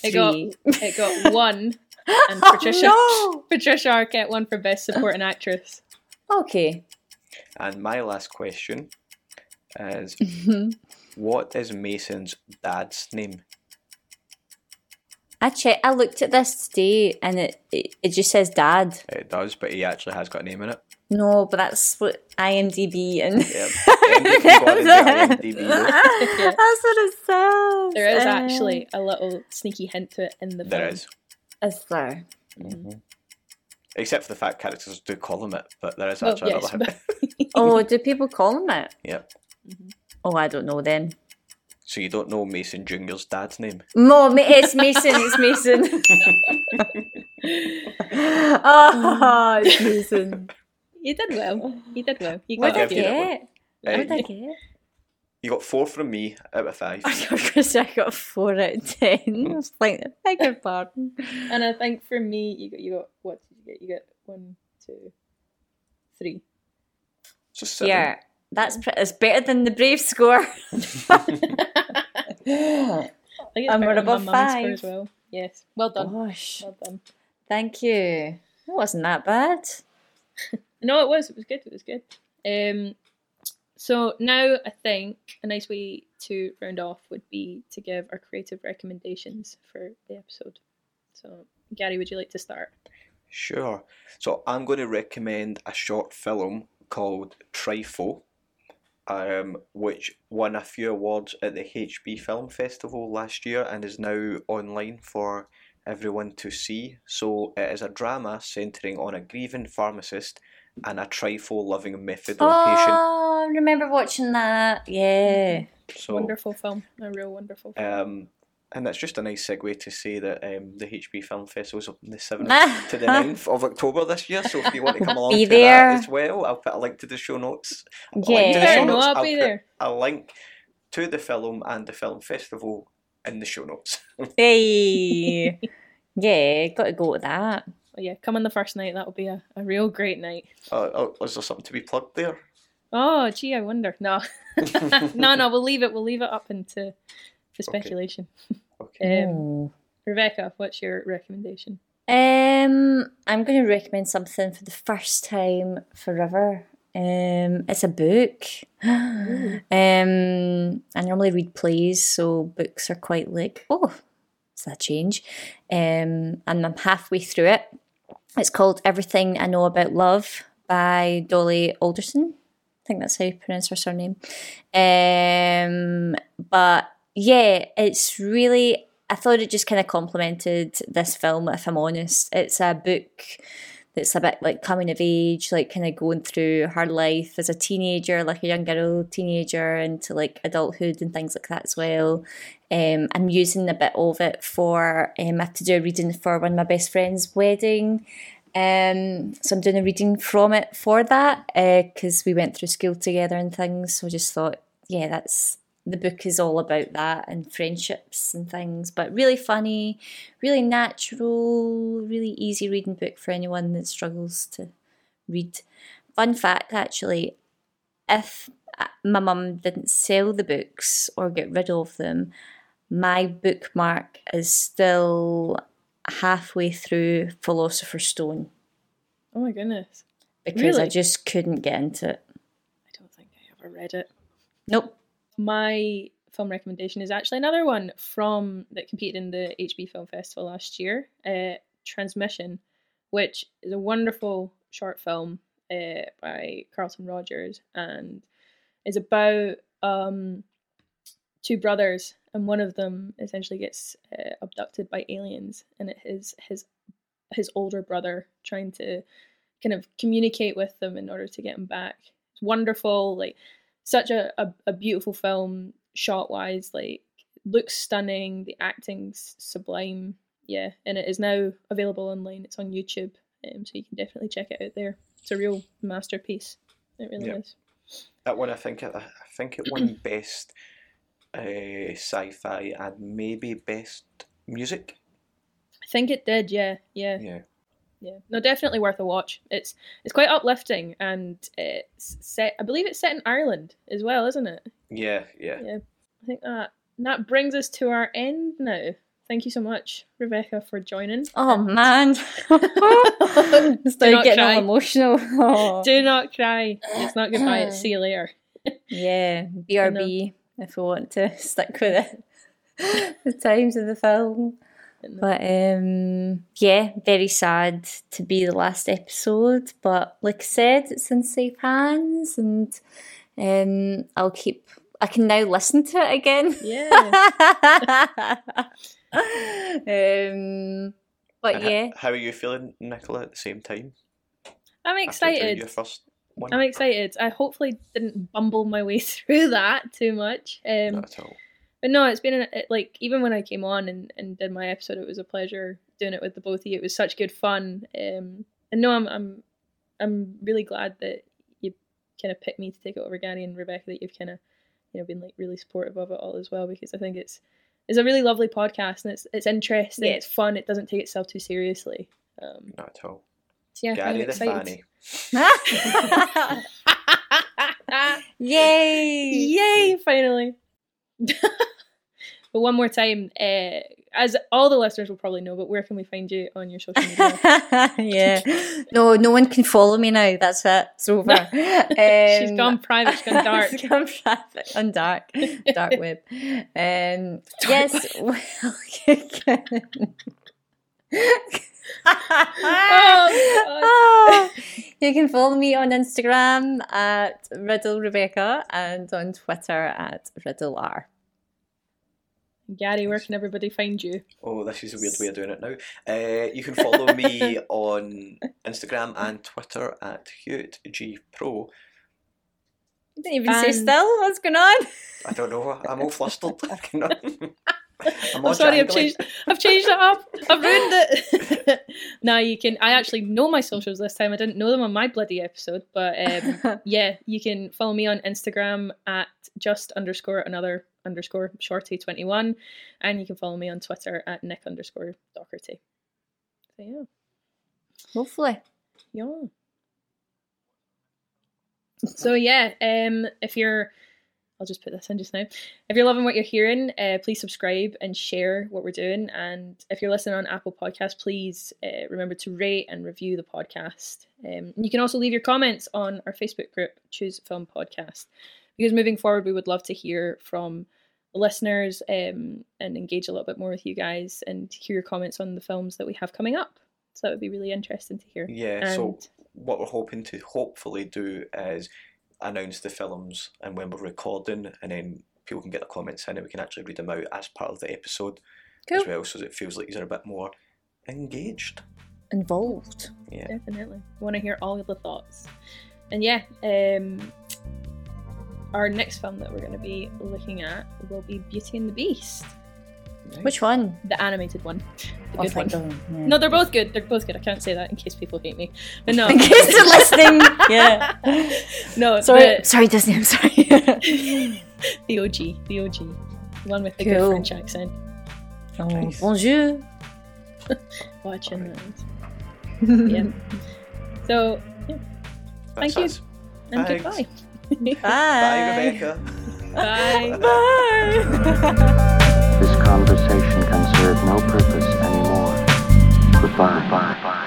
It got it got one, and Patricia No! Patricia Arquette won for best supporting actress. Okay. And my last question is what is Mason's dad's name? I check. I looked at this today, and it, it it just says dad. It does, but he actually has got a name in it. No, but that's what IMDb and Yeah. Andy can go on and get IMDb though. that's what it says. There is Uh, actually a little sneaky hint to it in the film. There is. Is there? Except for the fact characters do call him it, but there is Well, actually yes, another hint. Oh, do people call him it? yep. Mm-hmm. Oh, I don't know then. So you don't know Mason Jr.'s dad's name? No, it's Mason. It's Mason. oh, it's Mason. You did well. You did well. You What got did I give you get? What did I get? You got four from me out of five. I was gonna say I got four out of ten. I was like, beg your pardon. And I think for me, you got you got what did you get? You got one, two, three. Just seven. Yeah, that's pre- it's better than the Brave score. I think it's And better we're above five. as well. Yes, well done. Gosh, Well done. thank you. It wasn't that bad. No, it was. It was good. It was good. Um, so now I think a nice way to round off would be to give our creative recommendations for the episode. So, Gary, would you like to start? Sure. So I'm going to recommend a short film called Trifo, um, which won a few awards at the HB Film Festival last year and is now online for everyone to see. So it is a drama centering on a grieving pharmacist and a trifle loving methadone patient. Oh, I remember watching that. Yeah. So, wonderful film. A real wonderful film. Um, and that's just a nice segue to say that um, the HB Film Festival is up on the 7th to the 9th of October this year. So if you want to come along Be to there. that as well, I'll put a link to the show notes. A link to Yeah. the There, show notes. I'll be put there. A link to the film and the film festival in the show notes. Hey. yeah, got to go to that. Oh, yeah, come on the first night. That'll be a, a real great night. uh, oh, is there something to be plugged there? Oh, gee, I wonder. No, no, no. We'll leave it. We'll leave it up into the speculation. Okay. Um, Oh. Rebecca, what's your recommendation? Um, I'm going to recommend something for the first time forever. Um, it's a book. um, I normally read plays, so books are quite like, oh, it's that change. Um, and I'm halfway through it. It's called Everything I Know About Love by Dolly Alderton. I think that's how you pronounce her surname. Um, but yeah, it's really. I thought it just kind of complemented this film. If I'm honest, it's a book that's a bit like coming of age, like kind of going through her life as a teenager, like a young girl, teenager, into like adulthood and things like that as well. Um, I'm using a bit of it for um, I have to do a reading for one of my best friend's wedding. Um, so I'm doing a reading from it for that because we went through school together and things. So I just thought, yeah, that's the book is all about that and friendships and things, but really funny, really natural, really easy reading book for anyone that struggles to read. Fun fact, actually, if uh, my mum didn't sell the books or get rid of them, my bookmark is still halfway through Philosopher's Stone Oh my goodness. because I just couldn't get into it. I don't think I ever read it. Nope. My film recommendation is actually another one from that competed in the HB Film Festival last year, uh, Transmission, which is a wonderful short film uh, by Carlton Rogers and is about um, two brothers, and one of them essentially gets uh, abducted by aliens, and it is his his older brother trying to kind of communicate with them in order to get him back. It's wonderful, like such a, a, a beautiful film, shot wise, like looks stunning, the acting's sublime. Yeah, and it is now available online. It's on YouTube, um, so you can definitely check it out there. It's a real masterpiece. It really Yeah. is. That one, I think, it, I think it won best uh, sci-fi and maybe best music. I think it did. Yeah, yeah. Yeah. Yeah, no, definitely worth a watch. It's it's quite uplifting, and it's set. I believe it's set in Ireland as well, isn't it? Yeah, yeah. Yeah, I think that that brings us to our end now. Thank you so much, Rebecca, for joining. Oh man, Do started not getting cry. all emotional. Oh. Do not cry. It's not goodbye. It's see you later. Yeah, BRB if we want to stick with it. the times of the film. But um yeah, very sad to be the last episode. But like I said, it's in safe hands and um I'll keep I can now listen to it again. Yeah. um but And yeah. How are you feeling, Nicola, at the same time? I'm after excited. Your first one? I'm excited. I hopefully didn't bumble my way through that too much. Um, Not at all. But no, it's been an, it, like even when I came on and, and did my episode, it was a pleasure doing it with the both of you. It was such good fun. Um, and no, I'm I'm I'm really glad that you kind of picked me to take it over Gary and Rebecca. That you've kind of you know been like really supportive of it all as well because I think it's it's a really lovely podcast and it's it's interesting. Yeah. It's fun. It doesn't take itself too seriously. Um, Not at all. so yeah, Gary I'm the excited. Yay! Yay! Finally. but one more time, uh, as all the listeners will probably know, but where can we find you on your social media? yeah. No, no one can follow me now. That's it. It's over. Um, She's gone private. She's gone dark. She's gone private. On dark. Dark web. Um, yes. Well. Oh, you can follow me on Instagram at Riddle Rebecca and on Twitter at Riddle R. Gary, where can everybody find you? Oh, this is a weird way of doing it now. Uh, you can follow me on Instagram and Twitter at HughesGPro. You didn't even say still. What's going on? I don't know. I'm all flustered. I'm all I'm sorry, I've jangly. changed. I've changed it up. I've ruined it. now you can. I actually know my socials this time. I didn't know them on my bloody episode, but um, yeah, you can follow me on Instagram at just underscore another underscore shorty twenty one, and you can follow me on Twitter at nick underscore doherty. So yeah, Hopefully. yeah. So yeah, um, if you're, I'll just put this in just now. If you're loving what you're hearing, uh, please subscribe and share what we're doing. And if you're listening on Apple Podcasts, please uh, remember to rate and review the podcast. Um, you can also leave your comments on our Facebook group, Choose Film Podcast, because moving forward, we would love to hear from the listeners um, and engage a little bit more with you guys and hear your comments on the films that we have coming up. So that would be really interesting to hear. Yeah, so what we're hoping to hopefully do is announce the films and when we're recording, and then people can get their comments in and we can actually read them out as part of the episode as well, so it feels like these are a bit more engaged. Involved. Yeah. Definitely. want to hear all of the thoughts. And yeah, um, our next film that we're going to be looking at will be Beauty and the Beast. Which one? The animated one. The good one. God, yeah. No, they're both good. They're both good. I can't say that in case people hate me. But no. In case they're listening. Yeah. no, Sorry, the, sorry, Disney. I'm sorry. the OG. The OG. The one with the Cool. good French accent. oh, bonjour. Watching those. yeah. So, yeah. Thank That's you. us. And Thanks. goodbye. Bye. Bye, Rebecca. Bye. Bye. this conversation can serve no purpose anymore. Goodbye. Bye. Bye.